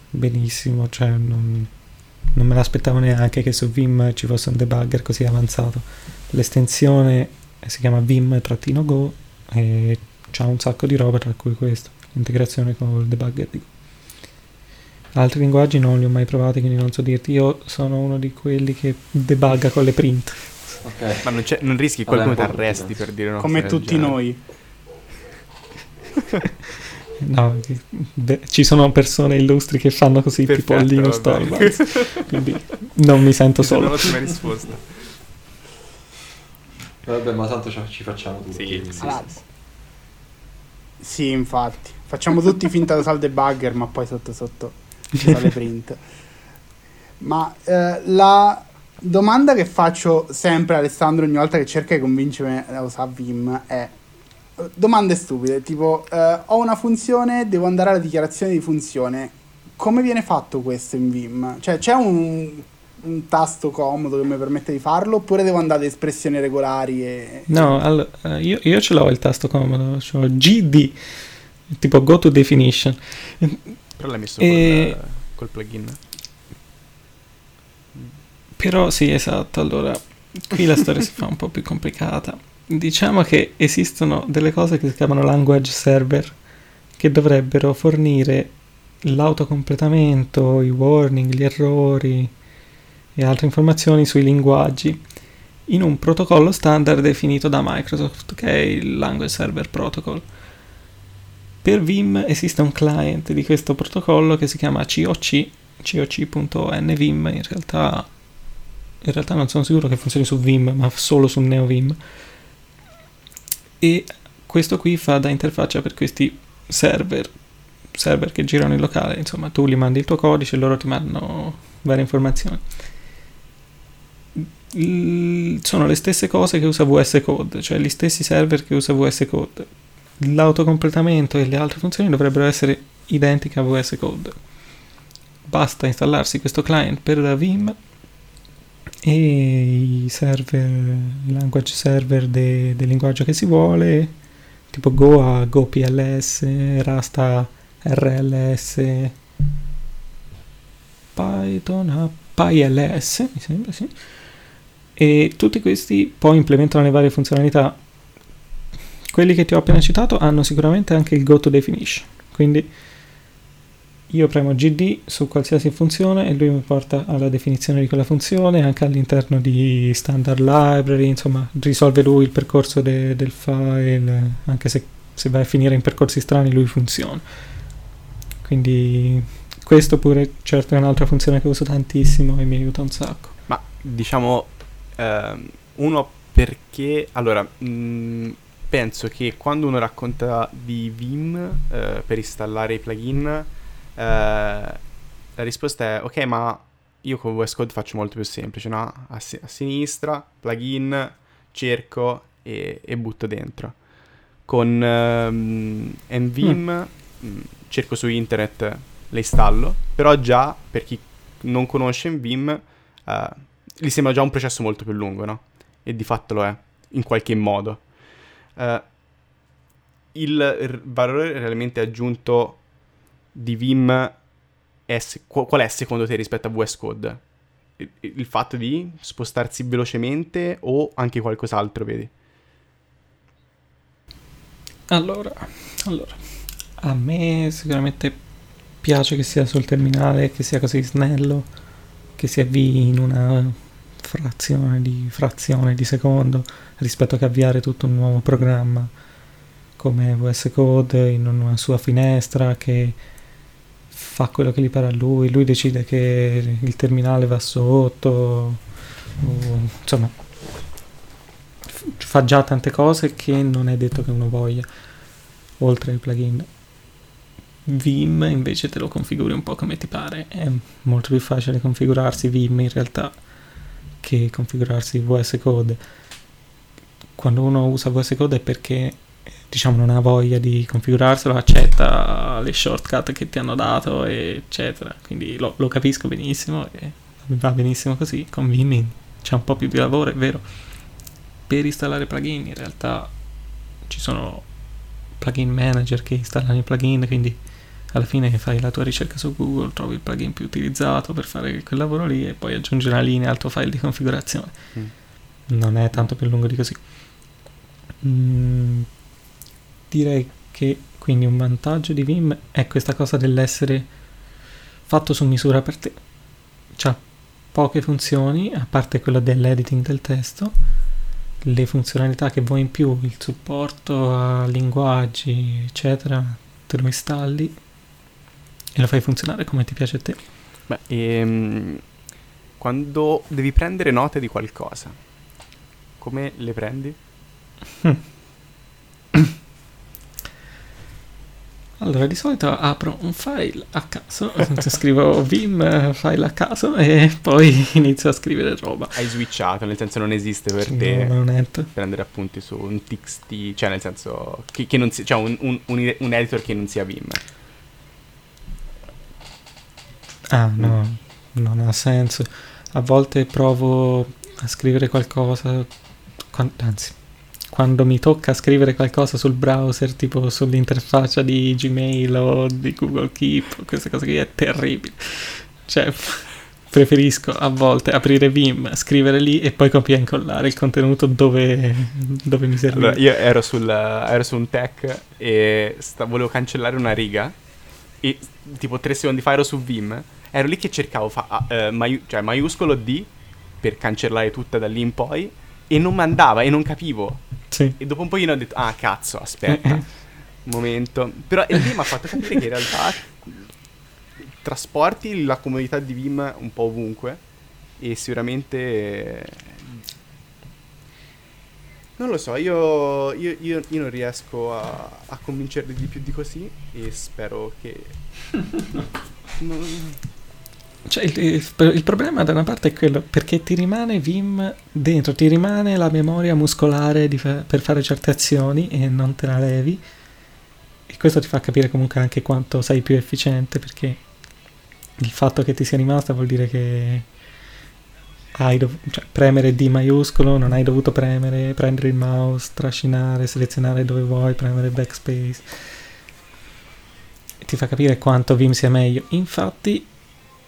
Speaker 4: benissimo, cioè non, non me l'aspettavo neanche che su Vim ci fosse un debugger così avanzato. L'estensione si chiama Vim-Go e c'ha un sacco di roba tra cui questo, l'integrazione con il debugger di Go. Altri linguaggi non li ho mai provati, quindi non so dirti. Io sono uno di quelli che debugga con le print.
Speaker 1: ok
Speaker 3: Ma non, c'è- non rischi che qualcuno
Speaker 1: un
Speaker 3: ti arresti per dire una
Speaker 2: come
Speaker 3: cosa del
Speaker 2: tutti noi.
Speaker 4: No, beh, ci sono persone illustri che fanno così, tipo
Speaker 3: Perfetto,
Speaker 4: Linus
Speaker 3: va bene.
Speaker 4: Torvalds. quindi non mi sento
Speaker 3: Mi
Speaker 4: solo.
Speaker 3: un'ottima risposta.
Speaker 1: vabbè ma tanto ci- ci facciamo tutti
Speaker 3: Sì, sì,
Speaker 2: Allora,
Speaker 3: sì, sì.
Speaker 2: Infatti. Facciamo tutti finta di usare il debugger, ma poi sotto sotto ci sono le print. Ma eh, la domanda che faccio sempre a Alessandro ogni volta che cerca di convincermi a usare Vim è domande stupide, tipo eh, ho una funzione, devo andare alla dichiarazione di funzione. Come viene fatto questo in Vim? Cioè c'è un, un tasto comodo che mi permette di farlo oppure devo andare ad espressioni regolari e...
Speaker 4: No, allora, eh, io, io ce l'ho il tasto comodo, ho GD, tipo Go to Definition.
Speaker 3: Però l'hai messo
Speaker 4: E-
Speaker 3: col, col plugin.
Speaker 4: Però sì, esatto, allora qui la storia si fa un po' più complicata. Diciamo che esistono delle cose che si chiamano language server che dovrebbero fornire l'autocompletamento, i warning, gli errori e altre informazioni sui linguaggi in un protocollo standard definito da Microsoft che è il Language Server Protocol. Per Vim esiste un client di questo protocollo che si chiama COC, coc.nvim, in realtà in realtà non sono sicuro che funzioni su Vim, ma solo su NeoVim. E questo qui fa da interfaccia per questi server, server che girano in locale, insomma, tu gli mandi il tuo codice e loro ti mandano varie informazioni. Sono le stesse cose che usa VS Code, cioè gli stessi server che usa VS Code. L'autocompletamento e le altre funzioni dovrebbero essere identiche a VS Code. Basta installarsi questo client per Vim e i server, i language server de- del linguaggio che si vuole, tipo Go a Go PLS, Rust a RLS, Python a PyLS, mi sembra, sì. E tutti questi poi implementano le varie funzionalità. Quelli che ti ho appena citato hanno sicuramente anche il Go to Definition, quindi io premo GD su qualsiasi funzione e lui mi porta alla definizione di quella funzione anche all'interno di standard library, insomma risolve lui il percorso de- del file, anche se, se vai a finire in percorsi strani lui funziona. Quindi questo pure certo è un'altra funzione che uso tantissimo e mi aiuta un sacco.
Speaker 3: Ma diciamo, ehm, uno perché, allora, mh, penso che quando uno racconta di Vim eh, per installare i plugin, la risposta è ok, ma io con VS Code faccio molto più semplice, no? A, si- a sinistra, plugin, cerco e, e butto dentro. Con ehm, NVim mh, cerco su internet, le installo, però già per chi non conosce NVim eh, gli sembra già un processo molto più lungo, no? E di fatto lo è, in qualche modo. Eh, il r- valore realmente aggiunto di Vim è qual è secondo te rispetto a VS Code? Il, il fatto di spostarsi velocemente o anche qualcos'altro, vedi?
Speaker 4: Allora, allora, a me sicuramente piace che sia sul terminale, che sia così snello, che si avvii in una frazione di frazione di secondo rispetto che avviare tutto un nuovo programma come VS Code in una sua finestra che fa quello che gli pare a lui, lui decide che il terminale va sotto, o, insomma fa già tante cose che non è detto che uno voglia, oltre ai plugin. Vim invece te lo configuri un po' come ti pare, è molto più facile configurarsi Vim in realtà che configurarsi VS Code. Quando uno usa VS Code è perché diciamo non ha voglia di configurarselo, accetta le shortcut che ti hanno dato, eccetera. Quindi lo, lo capisco benissimo e va benissimo così. Con Vim c'è un po' più di lavoro, è vero. Per installare plugin in realtà ci sono plugin manager che installano i plugin, quindi alla fine fai la tua ricerca su Google, trovi il plugin più utilizzato per fare quel lavoro lì e poi aggiungi una linea al tuo file di configurazione. Mm. Non è tanto più lungo di così. Mm, direi che quindi un vantaggio di Vim è questa cosa dell'essere fatto su misura per te. C'ha poche funzioni, a parte quella dell'editing del testo, le funzionalità che vuoi in più, il supporto a linguaggi, eccetera, te lo installi e lo fai funzionare come ti piace a te.
Speaker 3: Beh, ehm, quando devi prendere note di qualcosa, come le prendi?
Speaker 4: Allora, di solito apro un file a caso, scrivo vim file a caso e poi inizio a scrivere roba.
Speaker 3: Hai switchato, nel senso non esiste per sì, te no, prendere appunti su un txt, cioè nel senso che, che non sia, cioè un, un, un, editor che non sia vim.
Speaker 4: Ah, no, non ha senso. A volte provo a scrivere qualcosa, anzi, quando mi tocca scrivere qualcosa sul browser, tipo sull'interfaccia di Gmail o di Google Keep, queste cose qui è terribile. Cioè, preferisco a volte aprire Vim, scrivere lì e poi copiare e incollare il contenuto dove, dove mi serve.
Speaker 3: Allora, io ero, sul, ero su un tech e sta, volevo cancellare una riga e tipo tre secondi fa ero su Vim ero lì che cercavo fa, uh, maiu- cioè, maiuscolo D per cancellare tutta da lì in poi e non mandava e non capivo. Sì. E dopo un po' io ho detto, ah cazzo, aspetta, un momento. Però e lì mi ha fatto capire che in realtà trasporti la comodità di Vim un po' ovunque e sicuramente... Non lo so, io, io, io, io non riesco a, a convincerli di più di così e spero che...
Speaker 4: non, cioè, il, il, problema da una parte è quello perché ti rimane Vim dentro, ti rimane la memoria muscolare fa- per fare certe azioni e non te la levi. E questo ti fa capire comunque anche quanto sei più efficiente perché il fatto che ti sia rimasta vuol dire che hai dov- cioè, premere D maiuscolo, non hai dovuto premere, prendere il mouse, trascinare, selezionare dove vuoi, premere backspace. E ti fa capire quanto Vim sia meglio. Infatti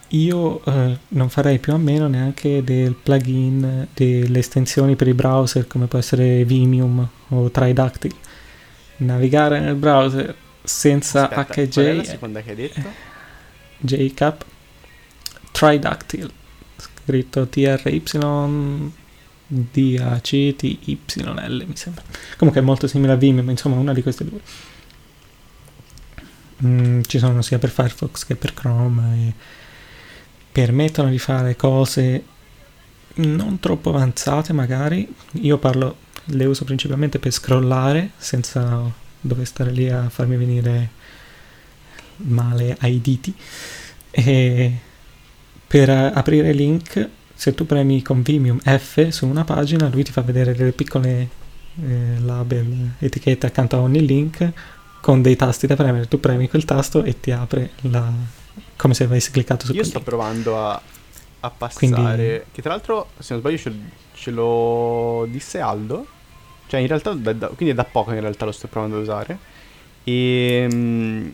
Speaker 4: io eh, non farei più a meno neanche del plugin delle estensioni per i browser come può essere Vimium o Tridactyl. Navigare nel browser senza
Speaker 3: Aspetta, HJ. Qual è la seconda che hai detto?
Speaker 4: JCap Tridactyl scritto TRY DACTYL mi sembra. Comunque è molto simile a Vimium, insomma, una di queste due. Mm, ci sono sia per Firefox che per Chrome e permettono di fare cose non troppo avanzate magari. Io parlo, le uso principalmente per scrollare senza dover stare lì a farmi venire male ai diti. E per aprire link, se tu premi con Vimium F su una pagina, lui ti fa vedere delle piccole eh, label, etichette accanto a ogni link con dei tasti da premere. Tu premi quel tasto e ti apre la, come se avessi cliccato su
Speaker 3: Io sto provando a, a passare. Quindi... Che tra l'altro, se non sbaglio, ce, ce lo disse Aldo. Cioè, in realtà, da, da, quindi è da poco in realtà lo sto provando ad usare. E um,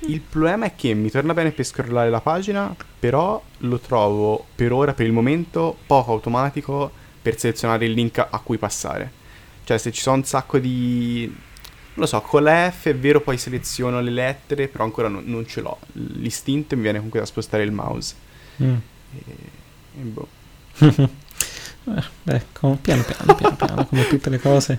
Speaker 3: il problema è che mi torna bene per scrollare la pagina, però lo trovo per ora, per il momento, poco automatico per selezionare il link a cui passare. Cioè, se ci sono un sacco di lo so, con la F è vero, poi seleziono le lettere, però ancora non, non ce l'ho. L'istinto mi viene comunque da spostare il mouse. Mm. E, e boh.
Speaker 4: eh, beh, con, piano piano, piano piano, come tutte le cose.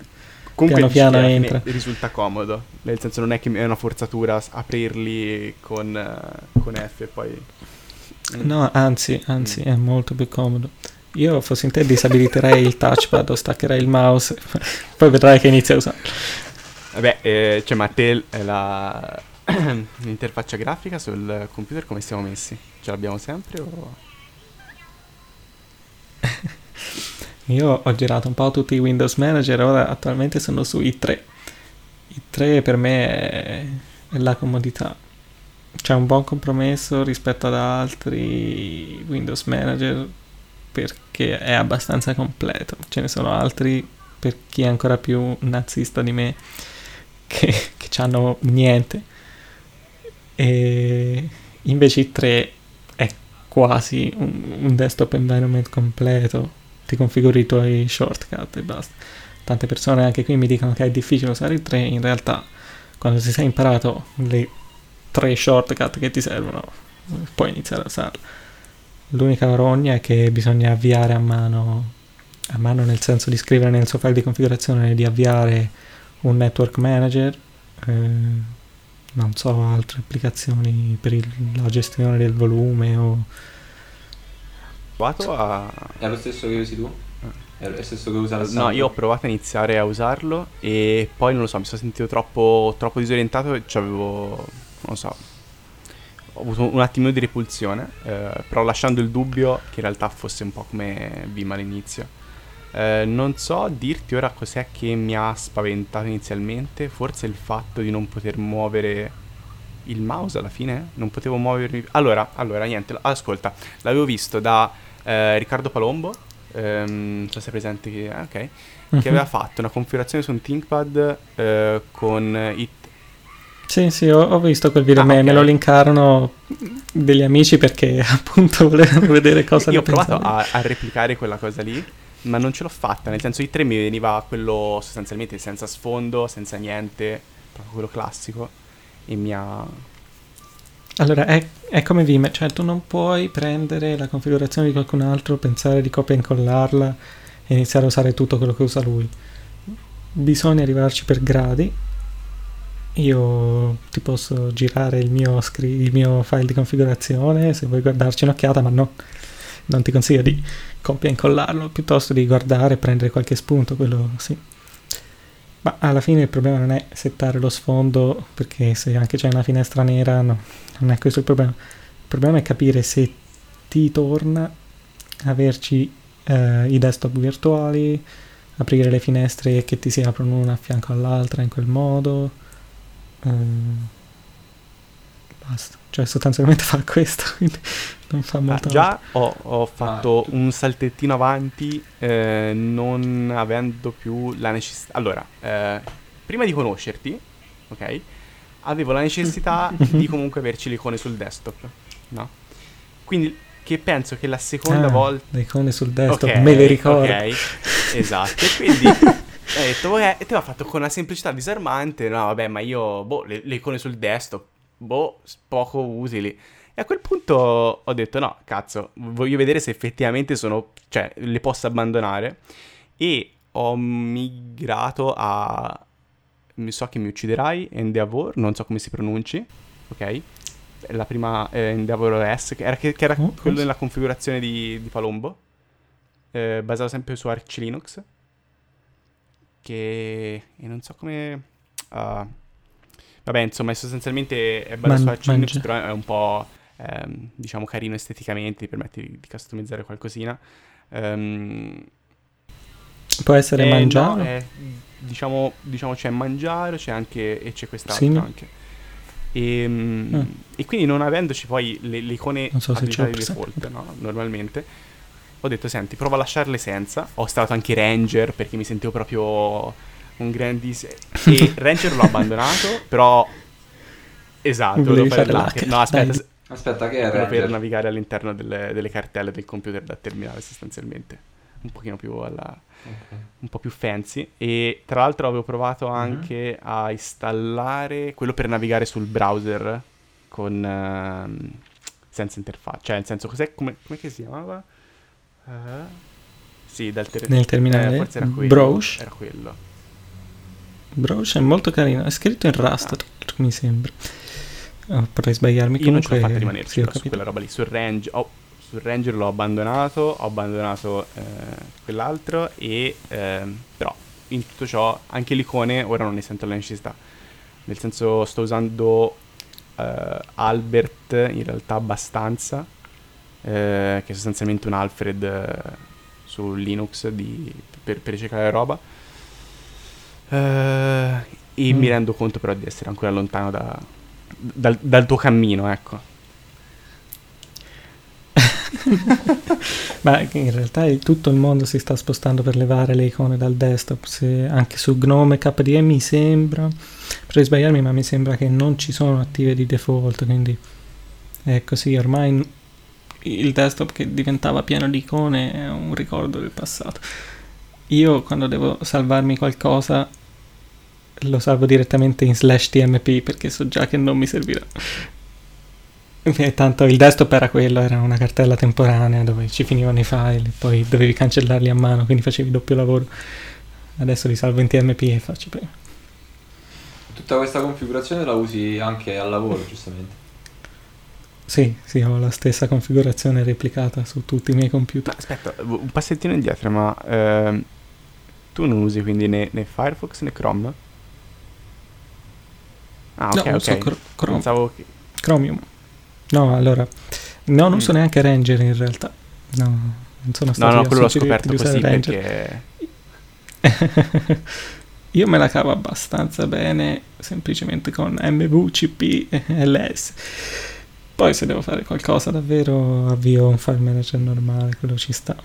Speaker 3: Comunque
Speaker 4: piano piano entra.
Speaker 3: risulta comodo, nel senso non è che è una forzatura aprirli con, eh, con F e poi...
Speaker 4: No, anzi, anzi,
Speaker 3: Mm.
Speaker 4: è molto più comodo. Io fossi in te disabiliterei il touchpad o staccherei il mouse, poi vedrai che inizia a usarlo.
Speaker 3: Vabbè, eh, cioè ma te eh, la... l'interfaccia grafica sul computer come siamo messi? Ce l'abbiamo sempre o...
Speaker 4: Io ho girato un po' tutti i Windows Manager, ora attualmente sono su i3. i3 per me è, è la comodità. C'è un buon compromesso rispetto ad altri Windows Manager perché è abbastanza completo. Ce ne sono altri per chi è ancora più nazista di me che, che hanno niente. E invece i3 è quasi un, un desktop environment completo ti configuri i tuoi shortcut e basta. Tante persone anche qui mi dicono che è difficile usare il 3, in realtà quando ti sei imparato le tre shortcut che ti servono puoi iniziare a usarlo. L'unica rogna è che bisogna avviare a mano, a mano nel senso di scrivere nel suo file di configurazione di avviare un network manager, eh, non so, altre applicazioni per il- la gestione del volume o
Speaker 3: Provato a...
Speaker 1: È lo stesso che usi tu? È lo stesso che usa la
Speaker 3: No, io ho provato a iniziare a usarlo e poi non lo so, mi sono sentito troppo, troppo disorientato e c'avevo, non lo so, ho avuto un attimino di repulsione, eh, però lasciando il dubbio che in realtà fosse un po' come Vim all'inizio. Eh, non so dirti ora cos'è che mi ha spaventato inizialmente, forse il fatto di non poter muovere il mouse alla fine, non potevo muovermi. Allora, allora niente, ascolta, l'avevo visto da eh, Riccardo Palombo, ehm, non so se è presente che, ah, ok, che aveva fatto una configurazione su un ThinkPad eh, con i
Speaker 4: Sì, sì, ho, ho visto quel video,
Speaker 3: Ah,
Speaker 4: me,
Speaker 3: ok.
Speaker 4: me lo linkarono degli amici perché appunto volevano vedere cosa
Speaker 3: Io ho provato a, a replicare quella cosa lì, ma non ce l'ho fatta. Nel senso, i 3 mi veniva quello sostanzialmente senza sfondo, senza niente, proprio quello classico. E mi ha.
Speaker 4: Allora, è, è come Vim, cioè tu non puoi prendere la configurazione di qualcun altro, pensare di copia e incollarla e iniziare a usare tutto quello che usa lui. Bisogna arrivarci per gradi. Io ti posso girare il mio, scri- il mio file di configurazione se vuoi guardarci un'occhiata, ma no, non ti consiglio di copia e incollarlo, piuttosto di guardare e prendere qualche spunto, quello sì. Ma alla fine il problema non è settare lo sfondo, perché se anche c'è una finestra nera, no, non è questo il problema. Il problema è capire se ti torna averci eh, i desktop virtuali, aprire le finestre che ti si aprono una a fianco all'altra in quel modo. ehm, basta. Cioè sostanzialmente fa questo, non fa
Speaker 3: Ah,
Speaker 4: molto
Speaker 3: già ho, ho fatto
Speaker 1: Ah.
Speaker 3: un saltettino avanti, eh, non avendo più la necessità. Allora, eh, prima di conoscerti, ok? Avevo la necessità di comunque averci le icone sul desktop, no? Quindi che penso che la seconda
Speaker 4: Ah,
Speaker 3: volta.
Speaker 4: Le icone sul desktop,
Speaker 3: Ok,
Speaker 4: me le ricordo.
Speaker 3: Ok, esatto. E quindi ho detto, ok, e te l'ho fatto con una semplicità disarmante. No, vabbè, ma io, boh, le, le icone sul desktop, boh, poco utili. E a quel punto ho detto, no, cazzo, voglio vedere se effettivamente sono, cioè, le posso abbandonare. E ho migrato a, mi so che mi ucciderai, Endeavor, non so come si pronunci, ok? La prima eh, Endeavor S, che era, che, che era
Speaker 4: Oh,
Speaker 3: quello nella configurazione di, di Palombo, eh, basato sempre su Arch Linux, che e non so come... ah, vabbè, insomma, sostanzialmente è basato
Speaker 4: Man-
Speaker 3: su Arch Linux, però è un po', ehm, diciamo, carino esteticamente, ti permette di, di customizzare qualcosina. Ehm,
Speaker 4: Può essere
Speaker 3: eh,
Speaker 4: mangiato?
Speaker 3: no, è- diciamo, diciamo c'è mangiare, c'è anche e c'è quest'altro
Speaker 4: Sì,
Speaker 3: anche. E, mm,
Speaker 4: Ah.
Speaker 3: e quindi non avendoci poi le, le icone
Speaker 4: Non so
Speaker 3: di default, no? Normalmente. Ho detto, senti, prova a lasciarle senza. Ho installato anche Ranger perché mi sentivo proprio un grandissimo... E Ranger l'ho abbandonato, però... Esatto, volevo fare l'hacker. No, aspetta,
Speaker 1: Aspetta, che
Speaker 3: quello per navigare all'interno delle, delle cartelle del computer da terminale sostanzialmente. Un pochino più alla
Speaker 1: Ok.
Speaker 3: un po' più fancy e tra l'altro avevo
Speaker 1: Mhm.
Speaker 3: provato anche a installare quello per navigare sul browser con ehm, senza interfaccia, cioè nel senso cos'è come come che si chiamava? Eh, sì, dal ter-
Speaker 4: Nel terminale?
Speaker 3: eh, forse era quello,
Speaker 4: Browse?
Speaker 3: era quello.
Speaker 4: Broach è molto carino, è scritto in Rust, ah. mi sembra. Oh, potrei sbagliarmi.
Speaker 3: Io
Speaker 4: Comunque,
Speaker 3: non ce l'ho fatta rimanerci
Speaker 4: sì,
Speaker 3: su quella roba lì. Sul range, oh, sul Ranger l'ho abbandonato, ho abbandonato eh, quell'altro e eh, però in tutto ciò anche l'icone ora non ne sento la necessità. Nel senso sto usando eh, Albert in realtà abbastanza, eh, che è sostanzialmente un Alfred eh, su Linux di, per, per ricercare roba. Eh, e mm. mi rendo conto però di essere ancora lontano da, dal, dal tuo cammino, ecco.
Speaker 4: Ma in realtà tutto il mondo si sta spostando per levare le icone dal desktop, se, anche su Gnome KDE mi sembra, potrei sbagliarmi ma mi sembra che non ci sono attive di default, quindi è così, ormai il desktop che diventava pieno di icone è un ricordo del passato. Io quando devo salvarmi qualcosa lo salvo direttamente in slash tmp perché so già che non mi servirà. E tanto il desktop era quello, era una cartella temporanea dove ci finivano i file, poi dovevi cancellarli a mano, quindi facevi doppio lavoro. Adesso li salvo in TMP e faccio prima.
Speaker 1: Tutta questa configurazione la usi anche al lavoro, giustamente?
Speaker 4: Sì, sì, ho la stessa configurazione replicata su tutti i miei computer.
Speaker 3: Ma aspetta, un passettino indietro, ma ehm, tu non usi quindi né, né, Firefox né Chrome?
Speaker 4: Ah, ok, no, ok. Cr- Chrome. Pensavo che... Chromium. No, allora, non uso mm. neanche Ranger in realtà. No, non sono stato
Speaker 3: No, no, quello l'ho scoperto così Ranger.
Speaker 4: perché... Io me la cavo abbastanza bene semplicemente con MVCP LS. Poi se devo fare qualcosa davvero avvio un file manager normale, quello ci sta.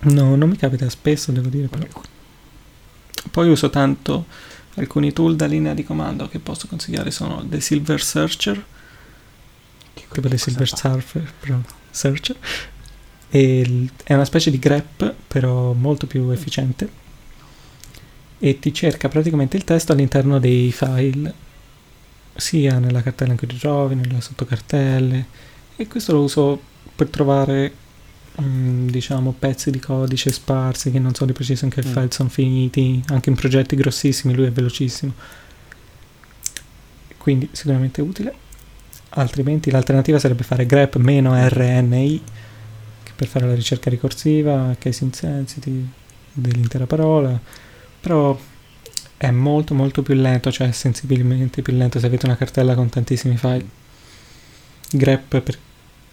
Speaker 4: No, non mi capita spesso, devo dire però. Poi uso tanto alcuni tool da linea di comando che posso consigliare sono The Silver Searcher proprio dei Silver Surfer, però Searcher. E è una specie di grep, però molto più efficiente. E ti cerca praticamente il testo all'interno dei file, sia nella cartella in cui ti trovi, nelle sottocartelle. E questo lo uso per trovare, mh, mm, diciamo, pezzi di codice sparsi che non so di preciso in che mm. file sono finiti. Anche in progetti grossissimi lui è velocissimo. Quindi sicuramente utile altrimenti l'alternativa sarebbe fare grep-rni che per fare la ricerca ricorsiva, case insensitive dell'intera parola, però è molto molto più lento, cioè sensibilmente più lento se avete una cartella con tantissimi file. grep per,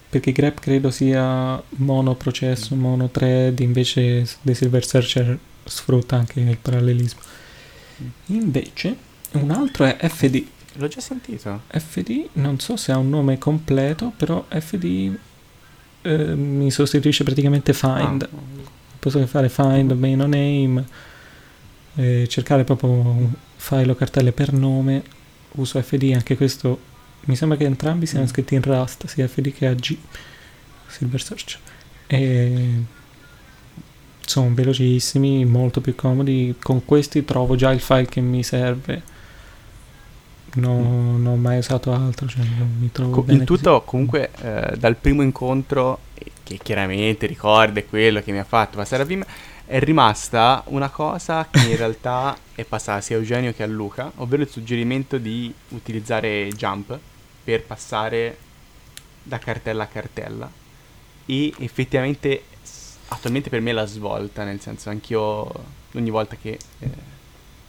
Speaker 4: perché grep credo sia monoprocesso, monothread, invece The Silver Searcher sfrutta anche il parallelismo. Invece un altro è FD
Speaker 3: L'ho già sentito.
Speaker 4: FD, non so se ha un nome completo, però FD eh, mi sostituisce praticamente find. Ah. Posso fare find, main o name, eh, cercare proprio file o cartelle per nome. Uso FD, anche questo mi sembra che entrambi siano mm. scritti in Rust, sia FD che AG, Silver Search. E sono velocissimi, molto più comodi. Con questi trovo già il file che mi serve No, non ho mai usato altro, cioè non mi trovo
Speaker 3: In tutto, così. comunque, eh, dal primo incontro, che chiaramente ricorda quello che mi ha fatto Vim, è rimasta una cosa che in realtà è passata sia a Eugenio che a Luca, ovvero il suggerimento di utilizzare Jump per passare da cartella a cartella. E effettivamente, attualmente per me è la svolta, nel senso, anch'io ogni volta che eh,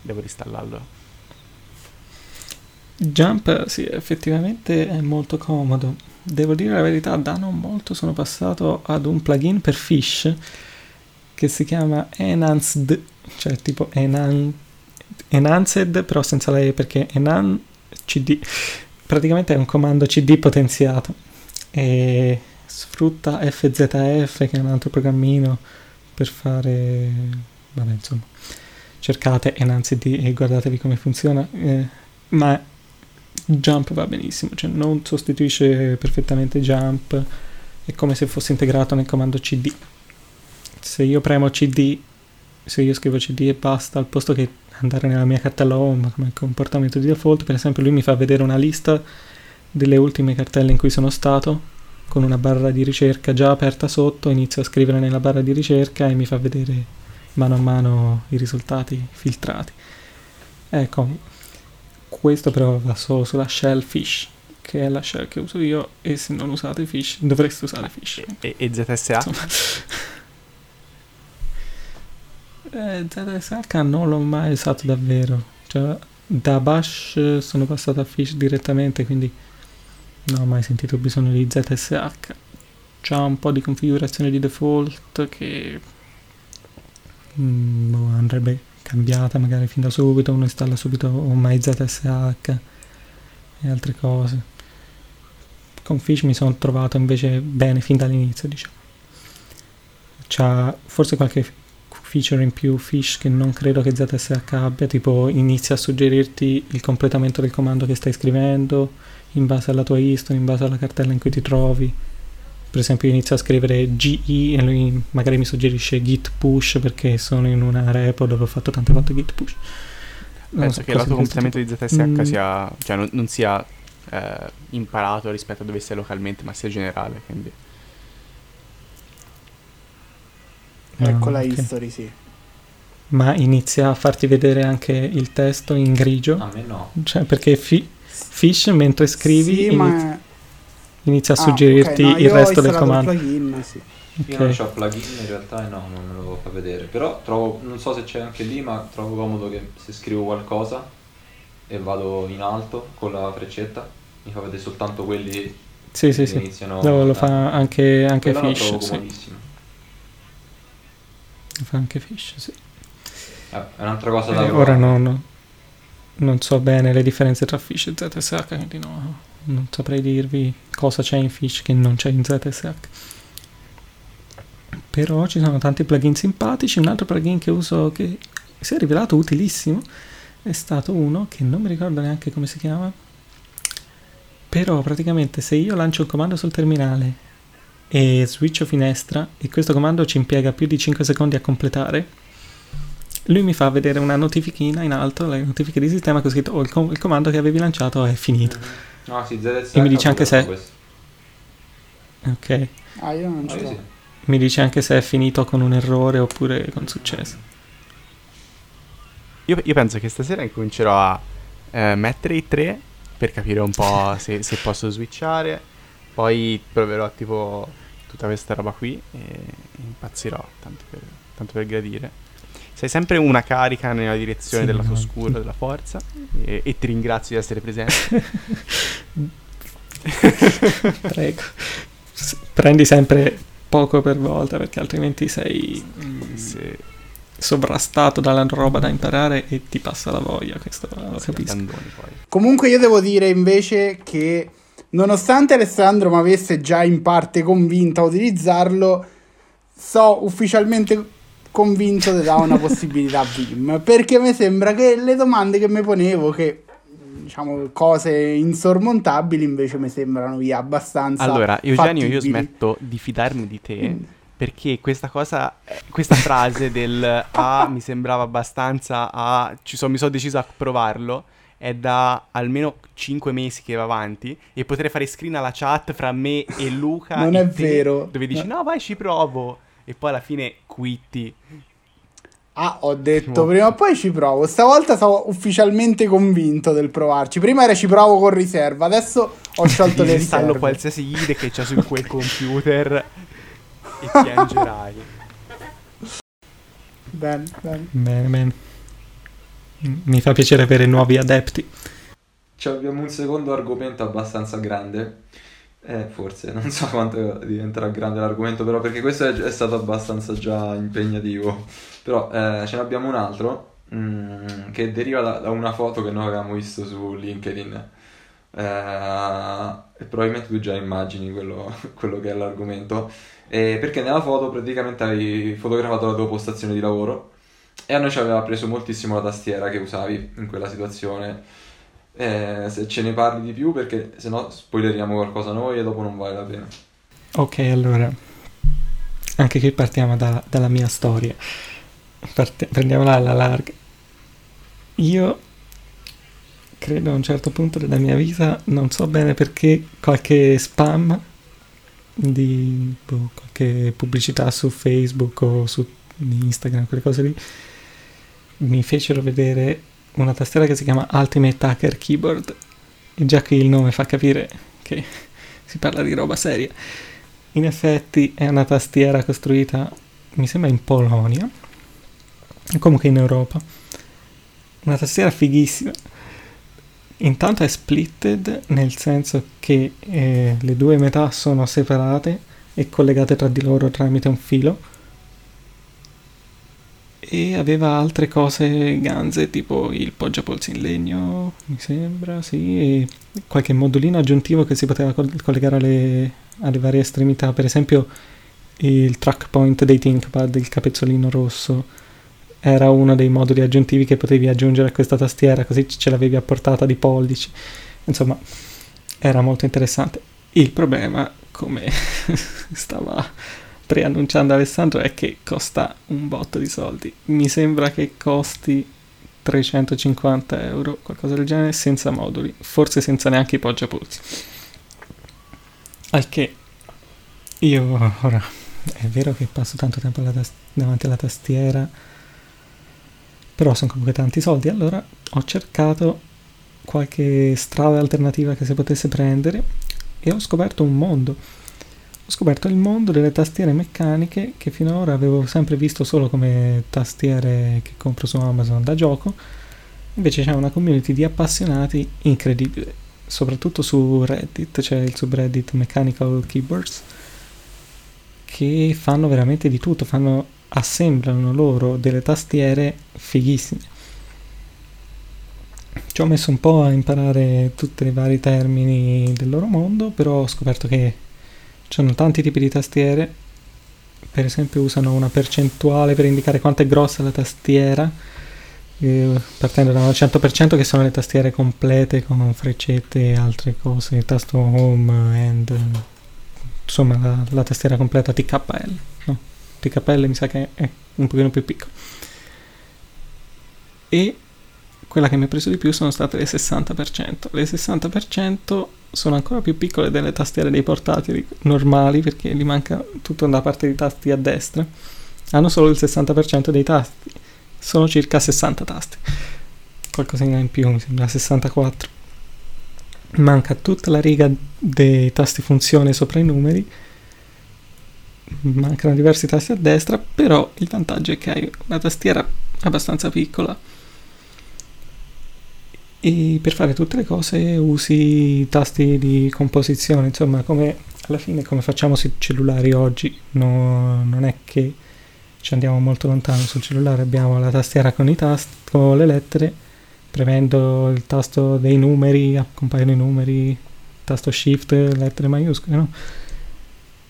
Speaker 3: devo reinstallarlo
Speaker 4: Jump, sì, effettivamente è molto comodo. Devo dire la verità, da non molto sono passato ad un plugin per Fish che si chiama Enhanced, cioè tipo Enan- Enhanced, però senza lei perché Enan CD praticamente è un comando CD potenziato e sfrutta FZF che è un altro programmino per fare vabbè insomma cercate Enhanced e guardatevi come funziona eh, ma Jump va benissimo, cioè non sostituisce perfettamente Jump, è come se fosse integrato nel comando CD. Se io premo CD, se io scrivo CD e basta, al posto che andare nella mia cartella home come comportamento di default, per esempio lui mi fa vedere una lista delle ultime cartelle in cui sono stato con una barra di ricerca già aperta sotto, inizio a scrivere nella barra di ricerca e mi fa vedere mano a mano i risultati filtrati Ecco, questo però va solo sulla shellfish, che è la shell che uso io, e se non usate fish dovreste usare fish.
Speaker 3: E, e ZSH?
Speaker 4: Insomma. Eh, ZSH non l'ho mai usato davvero. Cioè, da Bash sono passato a Fish direttamente, quindi non ho mai sentito bisogno di ZSH. C'ha un po' di configurazione di default che mm, boh, andrebbe cambiata magari fin da subito, uno installa subito un MyZSH e altre cose. Con Fish mi sono trovato invece bene fin dall'inizio, diciamo. C'ha forse qualche feature in più Fish che non credo che ZSH abbia, tipo inizia a suggerirti il completamento del comando che stai scrivendo in base alla tua history, in base alla cartella in cui ti trovi. Per esempio inizio a scrivere GE e lui magari mi suggerisce git push perché sono in una repo dove ho fatto tante volte git push. Non
Speaker 3: Penso
Speaker 4: so,
Speaker 3: che il lato completamento di. ZSH
Speaker 4: Mm,
Speaker 3: sia, cioè non, non sia eh, imparato rispetto a dove sei localmente, ma sia generale, quindi...
Speaker 2: Ecco
Speaker 4: ah,
Speaker 2: la
Speaker 4: ok.
Speaker 2: history, sì.
Speaker 4: Ma inizia a farti vedere anche il testo in grigio?
Speaker 1: A me no.
Speaker 4: Cioè, perché fi- Fish mentre scrivi
Speaker 2: Sì,
Speaker 4: inizi-
Speaker 2: ma...
Speaker 4: inizia a
Speaker 2: Ah,
Speaker 4: suggerirti
Speaker 2: ok, no,
Speaker 4: il
Speaker 2: io ho
Speaker 4: resto del comando.
Speaker 2: plugin, sì.
Speaker 1: Io
Speaker 4: Ok.
Speaker 1: non ho plugin in realtà e no, non me lo fa vedere. Però trovo, non so se c'è anche lì, ma trovo comodo che se scrivo qualcosa e vado in alto con la freccetta, mi fa vedere soltanto quelli
Speaker 4: Sì, sì,
Speaker 1: che
Speaker 4: sì.
Speaker 1: iniziano.
Speaker 4: No, lo fa anche, anche Fish.
Speaker 1: trovo
Speaker 4: Sì.
Speaker 1: comodissimo.
Speaker 4: Lo fa anche Fish, sì.
Speaker 1: Eh, È un'altra cosa da
Speaker 4: Eh, ora no, no. non so bene le differenze tra Fish e ZSH, quindi no, non saprei dirvi cosa c'è in Fish che non c'è in ZSH. Però ci sono tanti plugin simpatici. Un altro plugin che uso che si è rivelato utilissimo è stato uno che non mi ricordo neanche come si chiama. Però praticamente se io lancio un comando sul terminale e switcho finestra e questo comando ci impiega più di 5 secondi a completare, lui mi fa vedere una notifichina in alto, le notifiche di sistema che ho scritto oh, il, com- il comando che avevi lanciato è finito.
Speaker 1: No, sì, ZSH
Speaker 4: E mi dice anche se-
Speaker 1: questo.
Speaker 4: Ok.
Speaker 2: Ah, io non l'ho.
Speaker 1: sì.
Speaker 4: Mi dice anche se è finito con un errore oppure con successo.
Speaker 3: Io, io penso che stasera incomincerò a eh, mettere i tre per capire un po' se, se posso switchare. Poi proverò tipo tutta questa roba qui e impazzirò, tanto per, tanto per gradire. Sei sempre una carica nella direzione
Speaker 4: Sì,
Speaker 3: del lato
Speaker 4: no.
Speaker 3: oscuro della forza e, e ti ringrazio di essere presente.
Speaker 4: Prego. S- Prendi sempre poco per volta perché altrimenti sei mm,
Speaker 3: Se,
Speaker 4: sovrastato dalla roba da imparare e ti passa la voglia, questo lo capisco.
Speaker 2: Comunque io devo dire invece che nonostante Alessandro mi avesse già in parte convinto a utilizzarlo, so ufficialmente convinto di dare una possibilità a Vim, perché mi sembra che le domande che mi ponevo, che diciamo cose insormontabili, invece mi sembrano via abbastanza
Speaker 3: Allora, Eugenio, io
Speaker 2: fattibili.
Speaker 3: smetto di fidarmi di te.
Speaker 2: Quindi-
Speaker 3: Perché questa cosa, questa frase del ah, mi sembrava abbastanza a ci so- mi sono deciso a provarlo è da almeno 5 mesi che va avanti e potrei fare screen alla chat fra me e Luca
Speaker 2: Non
Speaker 3: e
Speaker 2: è
Speaker 3: te,
Speaker 2: vero.
Speaker 3: dove dici
Speaker 2: No.
Speaker 3: no vai ci provo e poi alla fine quitti
Speaker 2: Ah, ho detto prima o poi ci provo. Stavolta sono ufficialmente convinto del provarci. Prima era ci provo con riserva, adesso ho sciolto le riserve.
Speaker 3: qualsiasi IDE che c'è su quel computer e piangerai
Speaker 2: Bene, bene.
Speaker 4: Bene, bene. Mi fa piacere avere nuovi adepti.
Speaker 1: Cioè, abbiamo un secondo argomento abbastanza grande. Eh, forse, non so quanto diventerà grande l'argomento, però perché questo è, è stato abbastanza già impegnativo. Però eh, ce ne abbiamo un altro mm, che deriva da, da una foto che noi avevamo visto su LinkedIn. Eh, e probabilmente tu già immagini quello, quello che è l'argomento. Perché nella foto praticamente hai fotografato la tua postazione di lavoro e a noi ci aveva preso moltissimo la tastiera che usavi in quella situazione. Eh, se ce ne parli di più, perché se no spoileriamo qualcosa noi e dopo non vale la pena.
Speaker 4: Ok, allora, anche qui partiamo da- dalla mia storia. Parte- prendiamola alla larga. Io credo a un certo punto della mia vita, non so bene perché, qualche spam di boh, qualche pubblicità su Facebook o su Instagram, quelle cose lì, mi fecero vedere una tastiera che si chiama Ultimate Hacker Keyboard e già qui il nome fa capire che si parla di roba seria. In effetti è una tastiera costruita, mi sembra in Polonia, comunque in Europa. Una tastiera fighissima. Intanto è splitted nel senso che eh, le due metà sono separate e collegate tra di loro tramite un filo e aveva altre cose ganze tipo il poggiapolsi in legno, mi sembra, sì, e qualche modulino aggiuntivo che si poteva collegare alle, alle varie estremità, per esempio il track point dei ThinkPad, il capezzolino rosso, era uno dei moduli aggiuntivi che potevi aggiungere a questa tastiera, così ce l'avevi a portata di pollici. Insomma, era molto interessante. Il problema, come stava preannunciando Alessandro è che costa un botto di soldi. Mi sembra che costi 350 euro, qualcosa del genere, senza moduli, forse senza neanche i poggiapolsi. Al che io ora è vero che passo tanto tempo alla tas- davanti alla tastiera, però sono comunque tanti soldi, allora ho cercato qualche strada alternativa che si potesse prendere e ho scoperto un mondo ho scoperto il mondo delle tastiere meccaniche che fino ad ora avevo sempre visto solo come tastiere che compro su Amazon da gioco. Invece c'è una community di appassionati incredibile, soprattutto su Reddit, c'è il subreddit Mechanical Keyboards, che fanno veramente di tutto, fanno, assemblano loro delle tastiere fighissime. Ci ho messo un po' a imparare tutti i vari termini del loro mondo, però ho scoperto che ci sono tanti tipi di tastiere, per esempio usano una percentuale per indicare quanto è grossa la tastiera, eh, partendo da un 100% che sono le tastiere complete con freccette e altre cose, tasto home, end, insomma la, la tastiera completa TKL. No? TKL mi sa che è un pochino più piccolo. E quella che mi ha preso di più sono state le 60%. Le 60% sono ancora più piccole delle tastiere dei portatili normali perché gli manca tutta una parte di tasti a destra. Hanno solo il 60% dei tasti, sono circa 60 tasti. Qualcosina in più, mi sembra 64. Manca tutta la riga dei tasti funzione sopra i numeri. Mancano diversi tasti a destra, però il vantaggio è che hai una tastiera abbastanza piccola e per fare tutte le cose usi i tasti di composizione, insomma, come alla fine come facciamo sui cellulari oggi, no, non è che ci andiamo molto lontano sul cellulare, abbiamo la tastiera con i tasti, con le lettere, premendo il tasto dei numeri, compaiono i numeri, tasto shift, lettere maiuscole, no?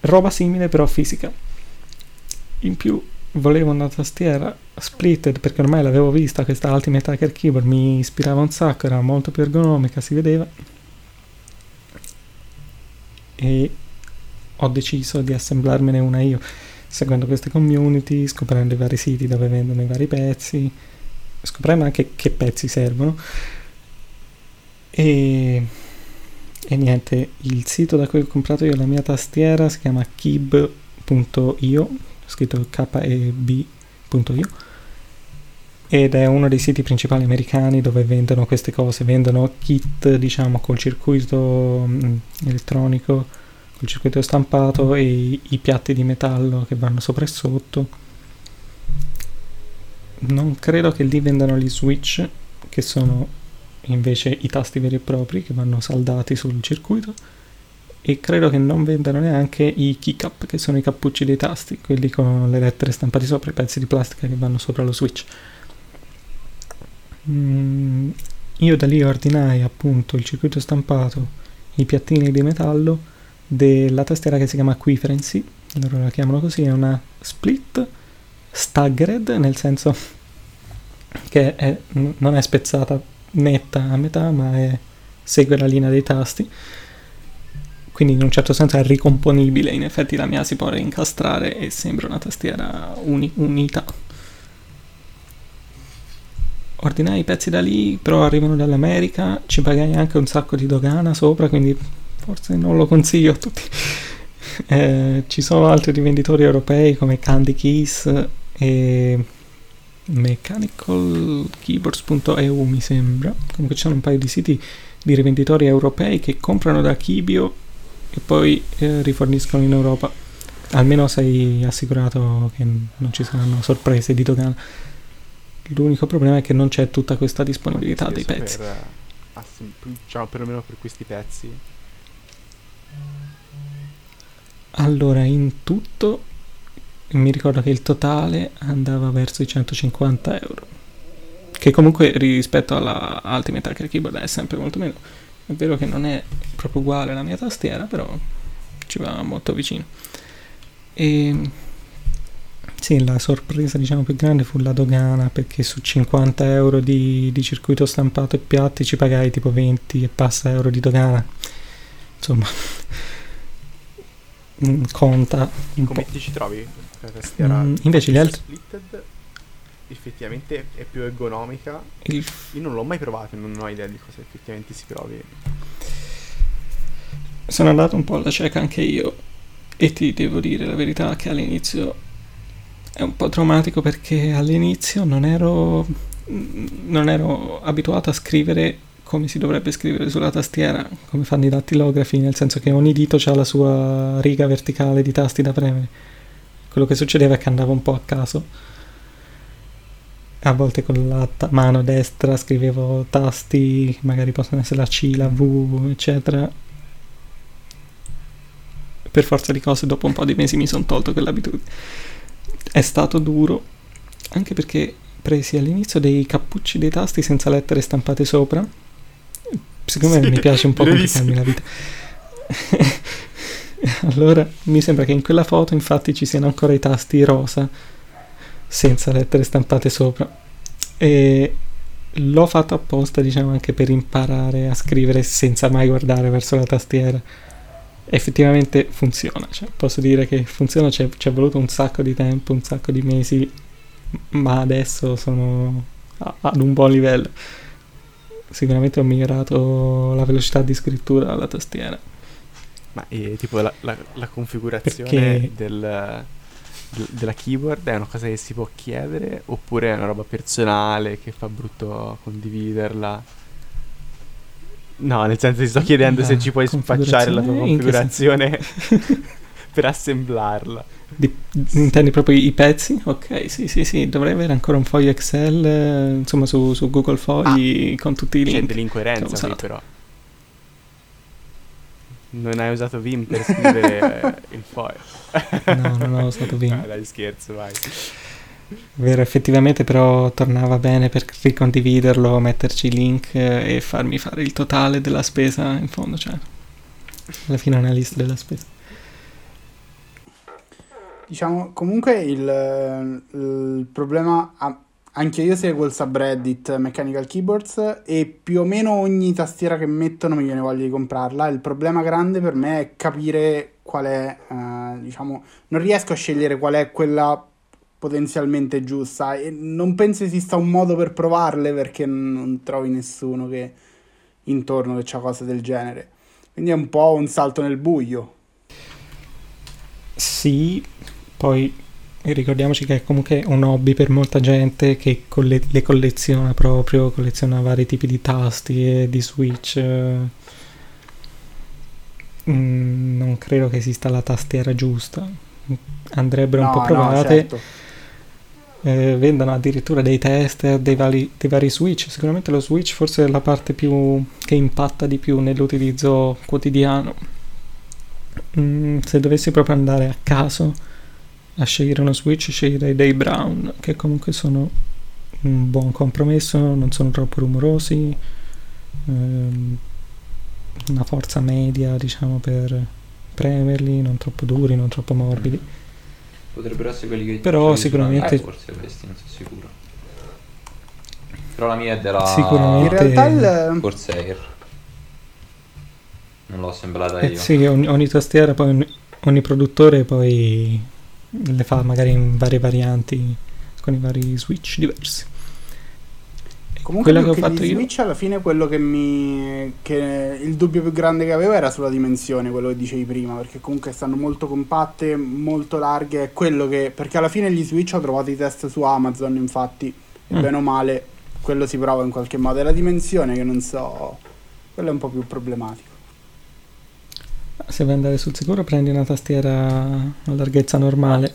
Speaker 4: Roba simile però fisica. In più volevo una tastiera splitted perché ormai l'avevo vista questa Ultimate Hacker Keyboard mi ispirava un sacco era molto più ergonomica si vedeva. E ho deciso di assemblarmene una io seguendo queste community scoprendo i vari siti dove vendono i vari pezzi scoprendo anche che pezzi servono. E, e niente il sito da cui ho comprato io la mia tastiera si chiama kib.io scritto keb.io ed è uno dei siti principali americani dove vendono queste cose, vendono kit diciamo col circuito mm, elettronico, col circuito stampato e i piatti di metallo che vanno sopra e sotto. Non credo che lì vendano gli switch che sono invece i tasti veri e propri che vanno saldati sul circuito e credo che non vendano neanche i keycap che sono i cappucci dei tasti quelli con le lettere stampate sopra i pezzi di plastica che vanno sopra lo switch. Mm, io da lì ordinai appunto il circuito stampato i piattini di metallo della tastiera che si chiama Quiferency loro la chiamano così è una split staggered nel senso che è, non è spezzata netta a metà ma è, segue la linea dei tasti quindi in un certo senso è ricomponibile, in effetti la mia si può reincastrare e sembra una tastiera uni- unita. Ordinai i pezzi da lì, però arrivano dall'America, ci pagai anche un sacco di dogana sopra, quindi forse non lo consiglio a tutti. Eh, ci sono altri rivenditori europei come Candy Keys e mechanicalkeyboards.eu mi sembra. Comunque ci sono un paio di siti di rivenditori europei che comprano da Kibio e poi eh, riforniscono in Europa. Almeno sei assicurato che non ci saranno sorprese di dogana. L'unico problema è che non c'è tutta questa disponibilità dei pezzi. Per,
Speaker 3: uh, diciamo perlomeno per questi pezzi.
Speaker 4: Allora, in tutto mi ricordo che il totale andava verso i 150 euro. Che comunque rispetto alla Ultimate Hacker Keyboard è sempre molto meno. È vero che non è proprio uguale alla mia tastiera, però ci va molto vicino. E sì, la sorpresa diciamo più grande fu la dogana perché su 50 euro di, di circuito stampato e piatti ci pagai tipo 20 e passa euro di dogana. Insomma, conta.
Speaker 3: Un Come po'. ti ci trovi? La tastiera
Speaker 4: mm, invece gli altri...
Speaker 3: Splitted effettivamente è più ergonomica. Io non l'ho mai provato, non ho idea di cosa effettivamente si provi.
Speaker 4: Sono andato un po' alla cieca anche io e ti devo dire la verità che all'inizio è un po' traumatico perché all'inizio non ero, non ero abituato a scrivere come si dovrebbe scrivere sulla tastiera, come fanno i dattilografi, nel senso che ogni dito ha la sua riga verticale di tasti da premere. Quello che succedeva è che andavo un po' a caso. A volte con la ta- mano destra scrivevo tasti, magari possono essere la C, la V, eccetera. Per forza di cose, dopo un po' di mesi mi sono tolto quell'abitudine. È stato duro, anche perché presi all'inizio dei cappucci dei tasti senza lettere stampate sopra. Secondo sì, me mi piace un po' complicarmi la vita. allora mi sembra che in quella foto infatti ci siano ancora i tasti rosa senza lettere stampate sopra. E l'ho fatto apposta, diciamo, anche per imparare a scrivere senza mai guardare verso la tastiera effettivamente funziona. Cioè, posso dire che funziona, ci è voluto un sacco di tempo, un sacco di mesi, ma adesso sono a, ad un buon livello. Sicuramente ho migliorato la velocità di scrittura alla tastiera.
Speaker 3: Ma eh, tipo la, la, la configurazione Perché... del, della keyboard è una cosa che si può chiedere oppure è una roba personale che fa brutto condividerla? No, nel senso ti sto chiedendo se ci puoi spacciare la tua configurazione per assemblarla.
Speaker 4: Di, intendi proprio i pezzi? Ok, sì, sì, sì, dovrei avere ancora un foglio Excel, eh, insomma, su, su, Google Fogli ah, con tutti i link.
Speaker 3: C'è dell'incoerenza qui però. Non hai usato Vim per scrivere il foglio.
Speaker 4: no, non ho usato Vim.
Speaker 3: No, dai, scherzo, vai.
Speaker 4: Vero, effettivamente però tornava bene per ricondividerlo, metterci i link eh, e farmi fare il totale della spesa in fondo, cioè alla fine una lista della spesa.
Speaker 2: Diciamo, comunque il, il problema, anche io seguo il subreddit Mechanical Keyboards e più o meno ogni tastiera che mettono mi viene voglia di comprarla. Il problema grande per me è capire qual è, uh, diciamo, non riesco a scegliere qual è quella potenzialmente giusta e non penso esista un modo per provarle perché non trovi nessuno che intorno che c'ha cose del genere. Quindi è un po' un salto nel buio.
Speaker 4: Sì, poi ricordiamoci che è comunque un hobby per molta gente che colle- le colleziona proprio, colleziona vari tipi di tasti e di switch. Mm, non credo che esista la tastiera giusta. Andrebbero no, un po' provate. No, certo eh, vendano addirittura dei tester dei vari, dei vari switch. Sicuramente lo switch forse è la parte più che impatta di più nell'utilizzo quotidiano. Mm, se dovessi proprio andare a caso a scegliere uno switch, sceglierei dei Brown, che comunque sono un buon compromesso, non sono troppo rumorosi, ehm, una forza media, diciamo, per premerli, non troppo duri, non troppo morbidi.
Speaker 1: Potrebbero essere quelli che
Speaker 4: Però sicuramente...
Speaker 1: Eh, forse questi, non sono sicuro. Però la mia è della...
Speaker 4: Sicuramente...
Speaker 2: In realtà il...
Speaker 1: Corsair. Non l'ho assemblata
Speaker 4: eh,
Speaker 1: io.
Speaker 4: Sì, ogni, ogni tastiera, poi ogni, ogni produttore poi le fa magari in varie varianti con i vari switch diversi.
Speaker 2: Comunque
Speaker 4: Quella che ho fatto
Speaker 2: gli
Speaker 4: io.
Speaker 2: Switch alla fine quello che mi che il dubbio più grande che avevo era sulla dimensione, quello che dicevi prima, perché comunque stanno molto compatte, molto larghe, è quello che perché alla fine gli Switch ho trovato i test su Amazon, infatti, e
Speaker 4: Mm.
Speaker 2: bene o male quello si prova in qualche modo, è la dimensione che non so, quello è un po' più problematico.
Speaker 4: Se vuoi andare sul sicuro prendi una tastiera a larghezza normale.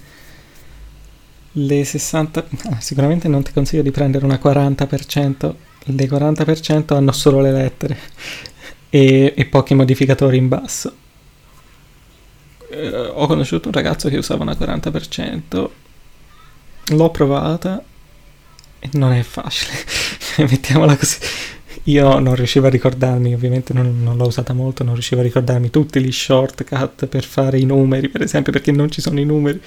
Speaker 4: Le 60... ah, sicuramente non ti consiglio di prendere una 40%. Le 40% hanno solo le lettere e, e pochi modificatori in basso. Eh, ho conosciuto un ragazzo che usava una 40%. L'ho provata e non è facile. Mettiamola così. Io non riuscivo a ricordarmi, ovviamente non, non l'ho usata molto, non riuscivo a ricordarmi tutti gli shortcut per fare i numeri, per esempio, perché non ci sono i numeri.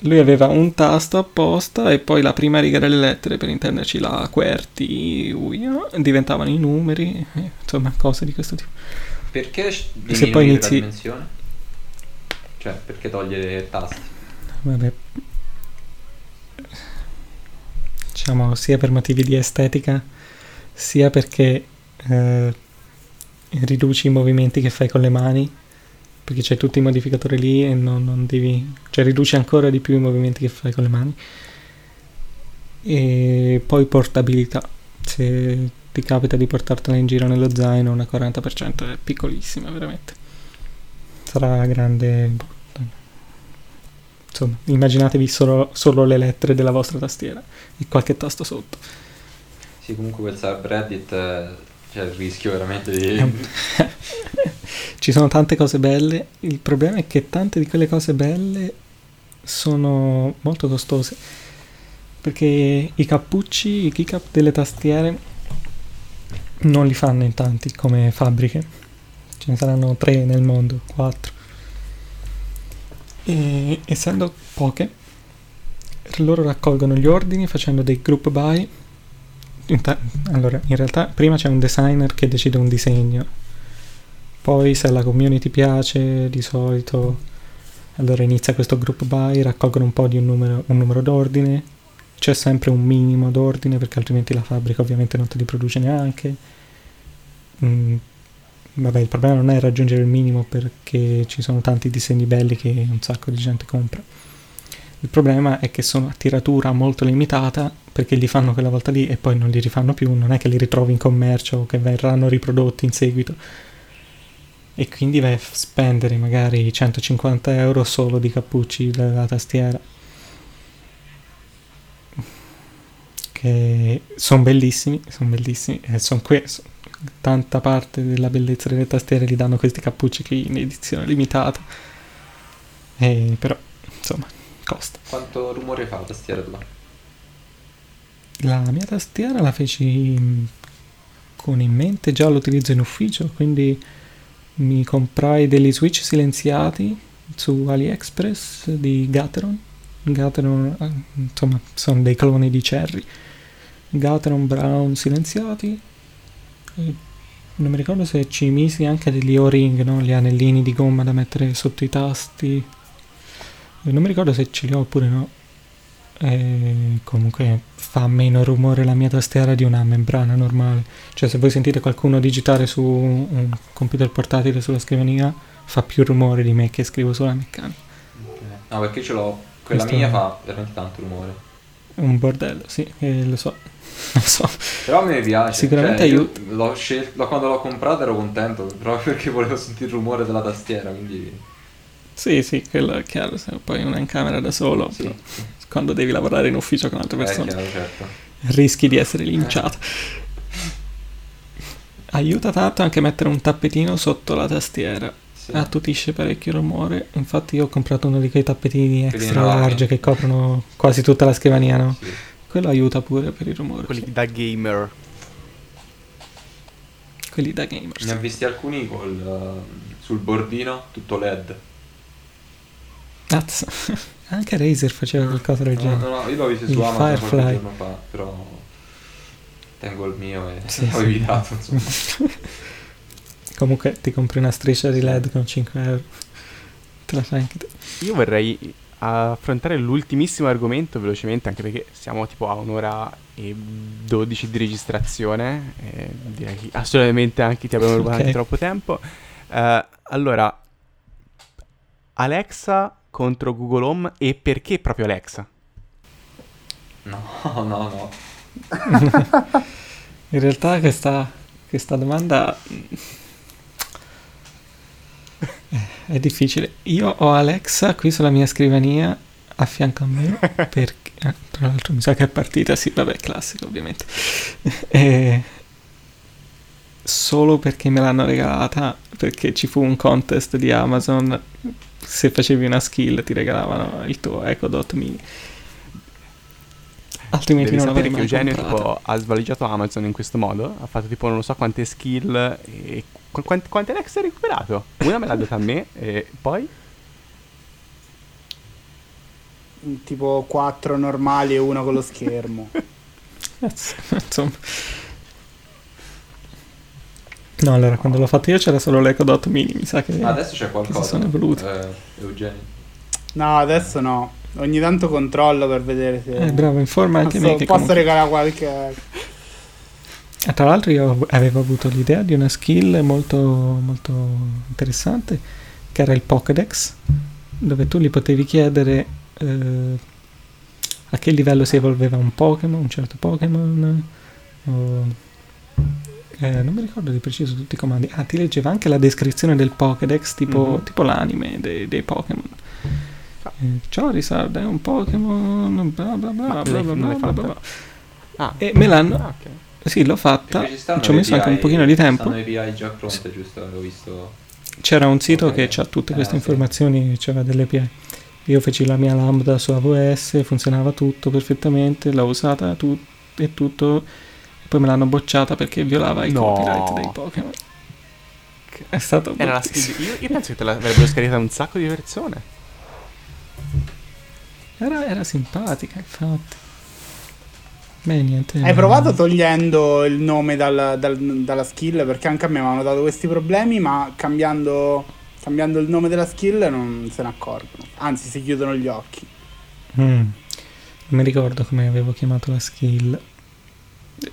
Speaker 4: Lui aveva un tasto apposta e poi la prima riga delle lettere, per intenderci la QWERTY, UIA, diventavano i numeri, eh, insomma, cose di questo tipo.
Speaker 1: Perché
Speaker 4: Se poi
Speaker 1: la
Speaker 4: inizi-
Speaker 1: dimensione? Cioè, perché togliere tasti?
Speaker 4: Vabbè. Diciamo sia per motivi di estetica, sia perché eh, riduci i movimenti che fai con le mani, perché c'hai tutti i modificatori lì e non, non devi... cioè riduci ancora di più i movimenti che fai con le mani. E poi portabilità. Se ti capita di portartela in giro nello zaino, una 40% è piccolissima, veramente. Sarà grande Insomma, immaginatevi solo, solo le lettere della vostra tastiera e qualche tasto sotto.
Speaker 1: Sì, comunque quel subreddit eh, c'è il rischio veramente di...
Speaker 4: Ci sono tante cose belle, il problema è che tante di quelle cose belle sono molto costose, perché i cappucci, i keycap delle tastiere non li fanno in tanti come fabbriche, ce ne saranno tre nel mondo, quattro. E essendo poche, loro raccolgono gli ordini facendo dei group buy. Allora, in realtà prima c'è un designer che decide un disegno, poi se la community piace, di solito, allora inizia questo group buy, raccolgono un po' di un numero, un numero d'ordine, c'è sempre un minimo d'ordine perché altrimenti la fabbrica ovviamente non te li produce neanche. Mm, vabbè, il problema non è raggiungere il minimo perché ci sono tanti disegni belli che un sacco di gente compra. Il problema è che sono a tiratura molto limitata perché li fanno quella volta lì e poi non li rifanno più, non è che li ritrovi in commercio o che verranno riprodotti in seguito. E quindi vai a spendere magari 150 euro solo di cappucci della tastiera. Che sono bellissimi, sono bellissimi, e sono que- so- tanta parte della bellezza delle tastiere li danno questi cappucci qui in edizione limitata. E però, insomma, costa.
Speaker 1: Quanto rumore fa la tastiera tua?
Speaker 4: La mia tastiera la feci con in mente già l'utilizzo in ufficio, quindi mi comprai degli switch silenziati su AliExpress di Gateron. Gateron, eh, insomma, sono dei cloni di Cherry. Gateron Brown silenziati. E non mi ricordo se ci misi anche degli O-ring, no? Gli anellini di gomma da mettere sotto i tasti. E non mi ricordo se ce li ho oppure no. E comunque fa meno rumore la mia tastiera di una membrana normale. Cioè, se voi sentite qualcuno digitare su un computer portatile sulla scrivania, fa più rumore di me che scrivo sulla meccanica.
Speaker 1: Ok. No, perché ce l'ho. Quella
Speaker 4: Questo-
Speaker 1: mia fa veramente tanto rumore.
Speaker 4: Un bordello, sì, eh, lo so. Lo so.
Speaker 1: Però a me piace.
Speaker 4: Sicuramente
Speaker 1: Cioè, io
Speaker 4: aiuta.
Speaker 1: L'ho scelto, quando l'ho comprata ero contento, proprio perché volevo sentire il rumore della tastiera, quindi...
Speaker 4: Sì, sì, quello è chiaro. Se poi uno è in camera da solo,
Speaker 1: Sì,
Speaker 4: quando devi lavorare in ufficio con altre
Speaker 1: È
Speaker 4: persone,
Speaker 1: chiaro, certo.
Speaker 4: rischi di essere linciato. Aiuta tanto anche mettere un tappetino sotto la tastiera.
Speaker 1: Sì.
Speaker 4: attutisce parecchio rumore. Infatti, io ho comprato uno di quei tappetini extra large che coprono quasi tutta la scrivania, no?
Speaker 1: Sì.
Speaker 4: Quello aiuta pure per il rumore.
Speaker 3: Quelli
Speaker 4: sì.
Speaker 3: da gamer.
Speaker 4: Quelli da gamers.
Speaker 1: Ne ho visti alcuni col, eh, sul bordino, tutto LED.
Speaker 4: Cazzo. Anche Razer faceva qualcosa del genere.
Speaker 1: no, no, io l'ho visto
Speaker 4: Il
Speaker 1: su Amazon qualche
Speaker 4: Firefly.
Speaker 1: giorno fa, però tengo il mio e
Speaker 4: Sì,
Speaker 1: ho
Speaker 4: sì.
Speaker 1: evitato.
Speaker 4: Comunque ti compri una striscia di LED con 5 euro. Te la fai anche te.
Speaker 3: Io vorrei affrontare l'ultimissimo argomento velocemente, anche perché siamo tipo a un'ora e 12 di registrazione. E direi che assolutamente anche ti abbiamo rubato
Speaker 4: Ok.
Speaker 3: troppo tempo. Eh, allora, Alexa contro Google Home e perché proprio Alexa?
Speaker 1: No, no, no.
Speaker 4: In realtà questa, questa domanda mm, è difficile. Io ho Alexa qui sulla mia scrivania a fianco a me perché... ah, tra l'altro mi sa che è partita, sì, vabbè, classico ovviamente. E solo perché me l'hanno regalata, perché ci fu un contest di Amazon, se facevi una skill ti regalavano il tuo Echo Dot Mini. Altrimenti
Speaker 3: Devi
Speaker 4: non
Speaker 3: sapere
Speaker 4: l'avrei
Speaker 3: che
Speaker 4: mai
Speaker 3: Eugenio tipo, ha svaligiato Amazon in questo modo, ha fatto tipo non lo so quante skill e qu- quante, quante Alexa ha recuperato? Una me l'ha data a me e poi
Speaker 2: Tipo 4 normali e una con lo schermo.
Speaker 4: Cazzo, Insomma. No, allora, quando l'ho fatto io c'era solo l'Echo Dot Mini, mi sa che...
Speaker 1: Ma adesso c'è qualcosa.
Speaker 4: si sono evoluti.
Speaker 1: Eh, Eugenio.
Speaker 2: No, adesso no. Ogni tanto controllo per vedere se...
Speaker 4: Eh, bravo, informa anche
Speaker 2: posso,
Speaker 4: me che
Speaker 2: posso
Speaker 4: comunque-
Speaker 2: regalare qualche...
Speaker 4: Ah, Tra l'altro io avevo avuto l'idea di una skill molto, molto interessante, che era il Pokédex, dove tu gli potevi chiedere eh, a che livello si evolveva un Pokémon, un certo Pokémon, o- eh, non mi ricordo di preciso tutti i comandi. Ah, ti leggeva anche la descrizione del Pokédex, tipo,
Speaker 3: Mhm.
Speaker 4: tipo l'anime dei, dei Pokémon. Eh, Charizard è un Pokémon, bla bla bla bla bla bla bla.
Speaker 3: Ah,
Speaker 4: E me l'hanno...
Speaker 3: ah, ok.
Speaker 4: Sì, l'ho fatta,
Speaker 1: ci
Speaker 4: ho messo anche un pochino di tempo.
Speaker 1: Stanno API già pronte, giusto? Avevo visto.
Speaker 4: C'era un sito
Speaker 1: Ok.
Speaker 4: che ha tutte
Speaker 1: Eh,
Speaker 4: queste
Speaker 1: sì.
Speaker 4: informazioni, c'era delle API. Io feci la mia lambda su AWS, funzionava tutto perfettamente, l'ho usata tu- e tutto, poi me l'hanno bocciata perché violava i
Speaker 3: No.
Speaker 4: copyright dei Pokémon. È stato
Speaker 3: Era skill- io, io penso che te l'avrebbero scaricata un sacco di persone.
Speaker 4: Era, era simpatica, infatti. Beh, niente.
Speaker 2: Hai provato togliendo il nome dal- dal- dalla skill? Perché anche a me mi hanno dato questi problemi, ma cambiando, cambiando il nome della skill non se ne accorgono. Anzi, si chiudono gli occhi.
Speaker 4: Mm. Non mi ricordo come avevo chiamato la skill.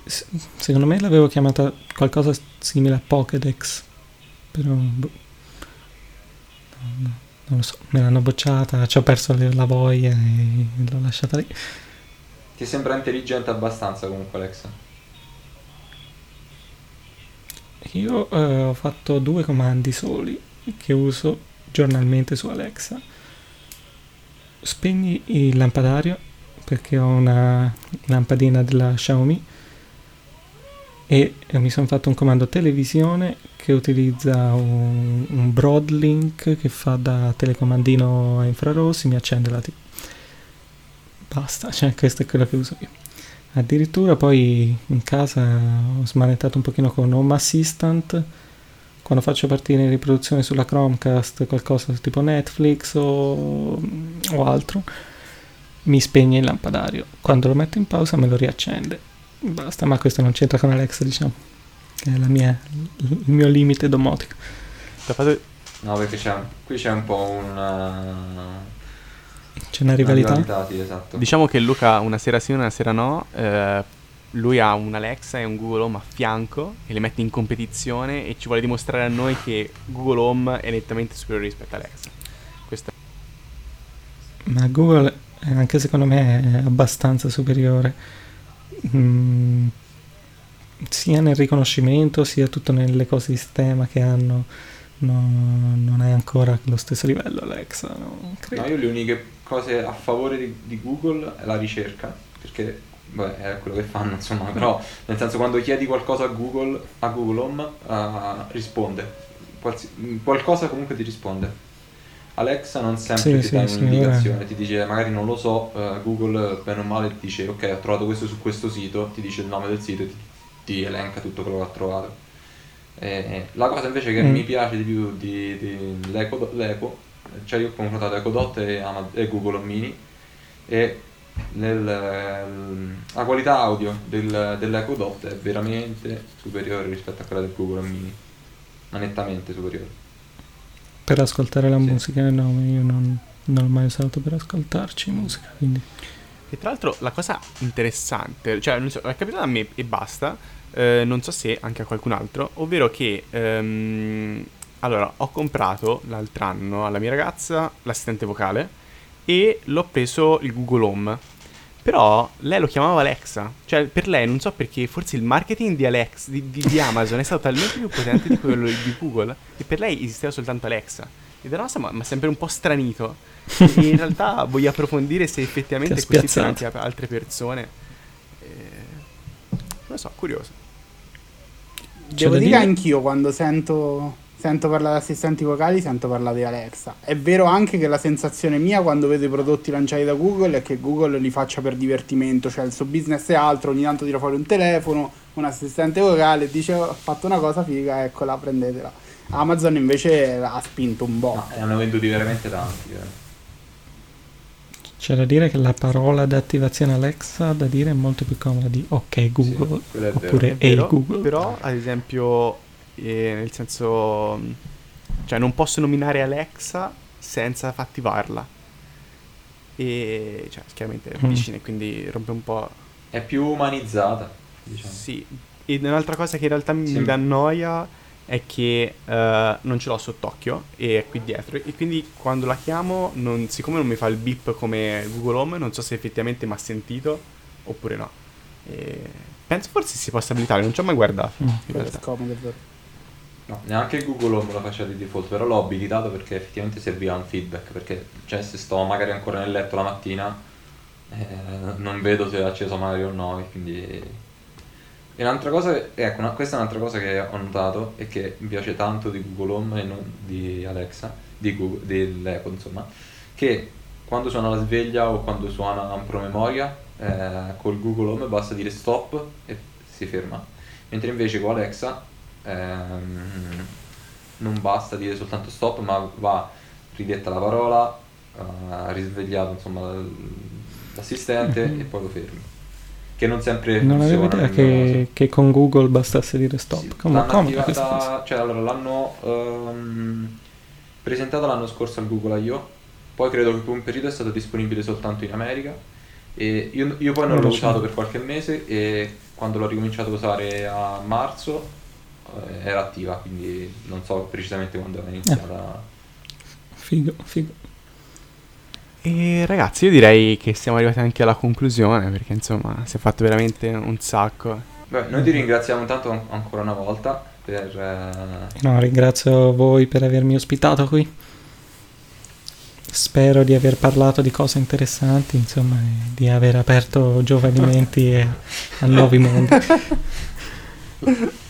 Speaker 4: Secondo me l'avevo chiamata qualcosa simile a Pokédex. Però. boh. No, no, non lo so. Me l'hanno bocciata, ci ho perso la voglia e l'ho lasciata lì.
Speaker 1: Ti sembra intelligente abbastanza comunque, Alexa.
Speaker 4: Io eh, ho fatto due comandi soli che uso giornalmente su Alexa. Spegni il lampadario perché ho una lampadina della Xiaomi e eh, mi sono fatto un comando televisione che utilizza un, un Broadlink che fa da telecomandino a infrarossi, mi accende la TV. Basta, cioè questo è quello che uso io. Addirittura poi in casa ho smanettato un pochino con Home Assistant. Quando faccio partire in riproduzione sulla Chromecast qualcosa tipo Netflix o, o altro, mi spegne il lampadario. Quando lo metto in pausa me lo riaccende. Basta, ma questo non c'entra con Alexa, diciamo. Che è la mia, il mio limite domotico.
Speaker 1: No, perché c'è, qui c'è un po' una,
Speaker 4: C'è una
Speaker 1: una
Speaker 4: rivalità.
Speaker 1: sì, esatto.
Speaker 3: Diciamo che Luca una sera sì, una sera no. eh, lui ha un Alexa e un Google Home a fianco e li mette in competizione e ci vuole dimostrare a noi che Google Home è nettamente superiore rispetto a Alexa. Questo
Speaker 4: Ma Google, eh, anche secondo me, è abbastanza superiore. Mm, sia nel riconoscimento, sia tutto nell'ecosistema che hanno. No, non è ancora allo stesso livello Alexa, credo.
Speaker 1: No, io le uniche cose a favore di, di Google è la ricerca, perché beh, è quello che fanno, insomma, però nel senso quando chiedi qualcosa a Google, a Google Home, eh, risponde. Qualsi- qualcosa comunque ti risponde. Alexa non sempre
Speaker 4: Sì,
Speaker 1: ti
Speaker 4: sì,
Speaker 1: dà
Speaker 4: sì,
Speaker 1: un'indicazione, ti dice magari non lo so, eh, Google bene o male ti dice ok ho trovato questo su questo sito, ti dice il nome del sito e ti, ti elenca tutto quello che ha trovato. Eh, la cosa invece che
Speaker 4: Mm.
Speaker 1: mi piace di più di, di l'Eco, l'Eco, cioè io ho confrontato Echo Dot e, Ama- e Google Mini e nel- la qualità audio del, dell'Echo Dot è veramente superiore rispetto a quella del Google Home Mini, ma nettamente superiore.
Speaker 4: Per ascoltare la
Speaker 1: Sì.
Speaker 4: musica, no, io non, non l'ho mai usato per ascoltarci musica, quindi...
Speaker 3: E tra l'altro la cosa interessante, cioè non so, è capitato a me e basta, eh, non so se anche a qualcun altro, ovvero che ehm, allora ho comprato l'altro anno alla mia ragazza l'assistente vocale e l'ho preso il Google Home. Però lei lo chiamava Alexa, cioè per lei non so perché forse il marketing di, Alex, di, di, di Amazon è stato talmente più potente di quello di Google che per lei esisteva soltanto Alexa. E da nostra mi ha sempre un po' stranito. E in realtà voglio approfondire se effettivamente
Speaker 4: spiazzato.
Speaker 3: anche altre persone. Eh, non lo so, curioso.
Speaker 2: Devo dire
Speaker 4: dire?
Speaker 2: anch'io quando sento, sento parlare di assistenti vocali, sento parlare di Alexa. È vero anche che la sensazione mia quando vedo i prodotti lanciati da Google è che Google li faccia per divertimento, cioè il suo business è altro, ogni tanto tira fuori un telefono, un assistente vocale, dice "Oh, ho fatto una cosa figa, eccola, prendetela. Amazon invece ha spinto un
Speaker 1: No,
Speaker 2: botto.
Speaker 1: ne hanno venduti veramente tanti. eh.
Speaker 4: C'è da dire che la parola d'attivazione Alexa da dire è molto più comoda di ok Google
Speaker 1: Sì,
Speaker 4: oppure
Speaker 3: vero,
Speaker 4: Google.
Speaker 3: Però, ad esempio, eh, nel senso, cioè non posso nominare Alexa senza attivarla. E, cioè, chiaramente è
Speaker 4: Mm.
Speaker 3: vicina e quindi rompe un po'.
Speaker 1: È più umanizzata, diciamo.
Speaker 3: Sì. E un'altra cosa che in realtà mi
Speaker 1: Sì.
Speaker 3: dà noia è che eh, non ce l'ho sott'occhio e è qui dietro. E quindi quando la chiamo, non- siccome non mi fa il beep come Google Home, non so se effettivamente mi ha sentito oppure no. E penso forse si possa abilitare, non ci ho mai guardato.
Speaker 4: Mm.
Speaker 3: In realtà.
Speaker 2: scomodo, è vero.
Speaker 1: No, neanche Google Home lo faceva di default, però l'ho abilitato perché effettivamente serviva un feedback, perché cioè, se sto magari ancora nel letto la mattina eh, non vedo se è acceso magari o no, quindi... E un'altra cosa, ecco, una- questa è un'altra cosa che ho notato e che mi piace tanto di Google Home e non di Alexa, di Google, dell'Echo insomma, che quando suona la sveglia o quando suona un promemoria, eh, col Google Home basta dire stop e si ferma. Mentre invece con Alexa ehm, non basta dire soltanto stop, ma va ridetta la parola, eh, risvegliato insomma l'assistente
Speaker 4: Mhm.
Speaker 1: e poi lo fermi. Che non sempre
Speaker 4: Non avevo
Speaker 1: funziona
Speaker 4: idea
Speaker 1: nel mio
Speaker 4: che, che con Google bastasse dire stop.
Speaker 1: Sì,
Speaker 4: Come cosa.
Speaker 1: attivata, cioè allora l'hanno ehm, presentata l'anno scorso al Google I.O., poi credo che per un periodo è stato disponibile soltanto in America e io, io poi non
Speaker 4: Non
Speaker 1: l'ho usato per qualche mese e quando l'ho ricominciato a usare a marzo era attiva, quindi non so precisamente quando era iniziata.
Speaker 4: Figo, figo.
Speaker 3: E ragazzi, io direi che siamo arrivati anche alla conclusione perché insomma si è fatto veramente un sacco.
Speaker 1: Beh, noi ti ringraziamo tanto an- ancora una volta per... eh,
Speaker 4: No, ringrazio voi per avermi ospitato qui. Spero di aver parlato di cose interessanti, insomma, di aver aperto giovani menti a nuovi mondi.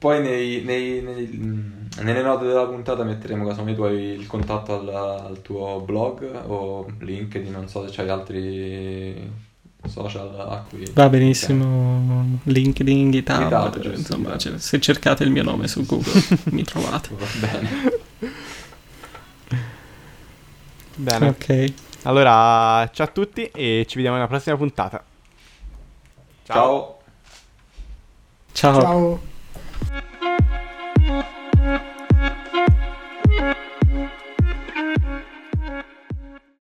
Speaker 1: po- poi nei- nei- nei- nelle note della puntata metteremo casomai tu hai il contatto al, al tuo blog o LinkedIn, non so se c'hai altri social a cui...
Speaker 4: Va benissimo, LinkedIn, GitHub,
Speaker 1: GitHub, giusto,
Speaker 4: insomma, cioè, se cercate il mio nome su Google mi trovate.
Speaker 1: Va bene.
Speaker 3: Bene.
Speaker 4: Ok,
Speaker 3: Allora, ciao a tutti e ci vediamo nella prossima puntata.
Speaker 1: Ciao.
Speaker 4: ciao.
Speaker 2: Ciao. Thank you.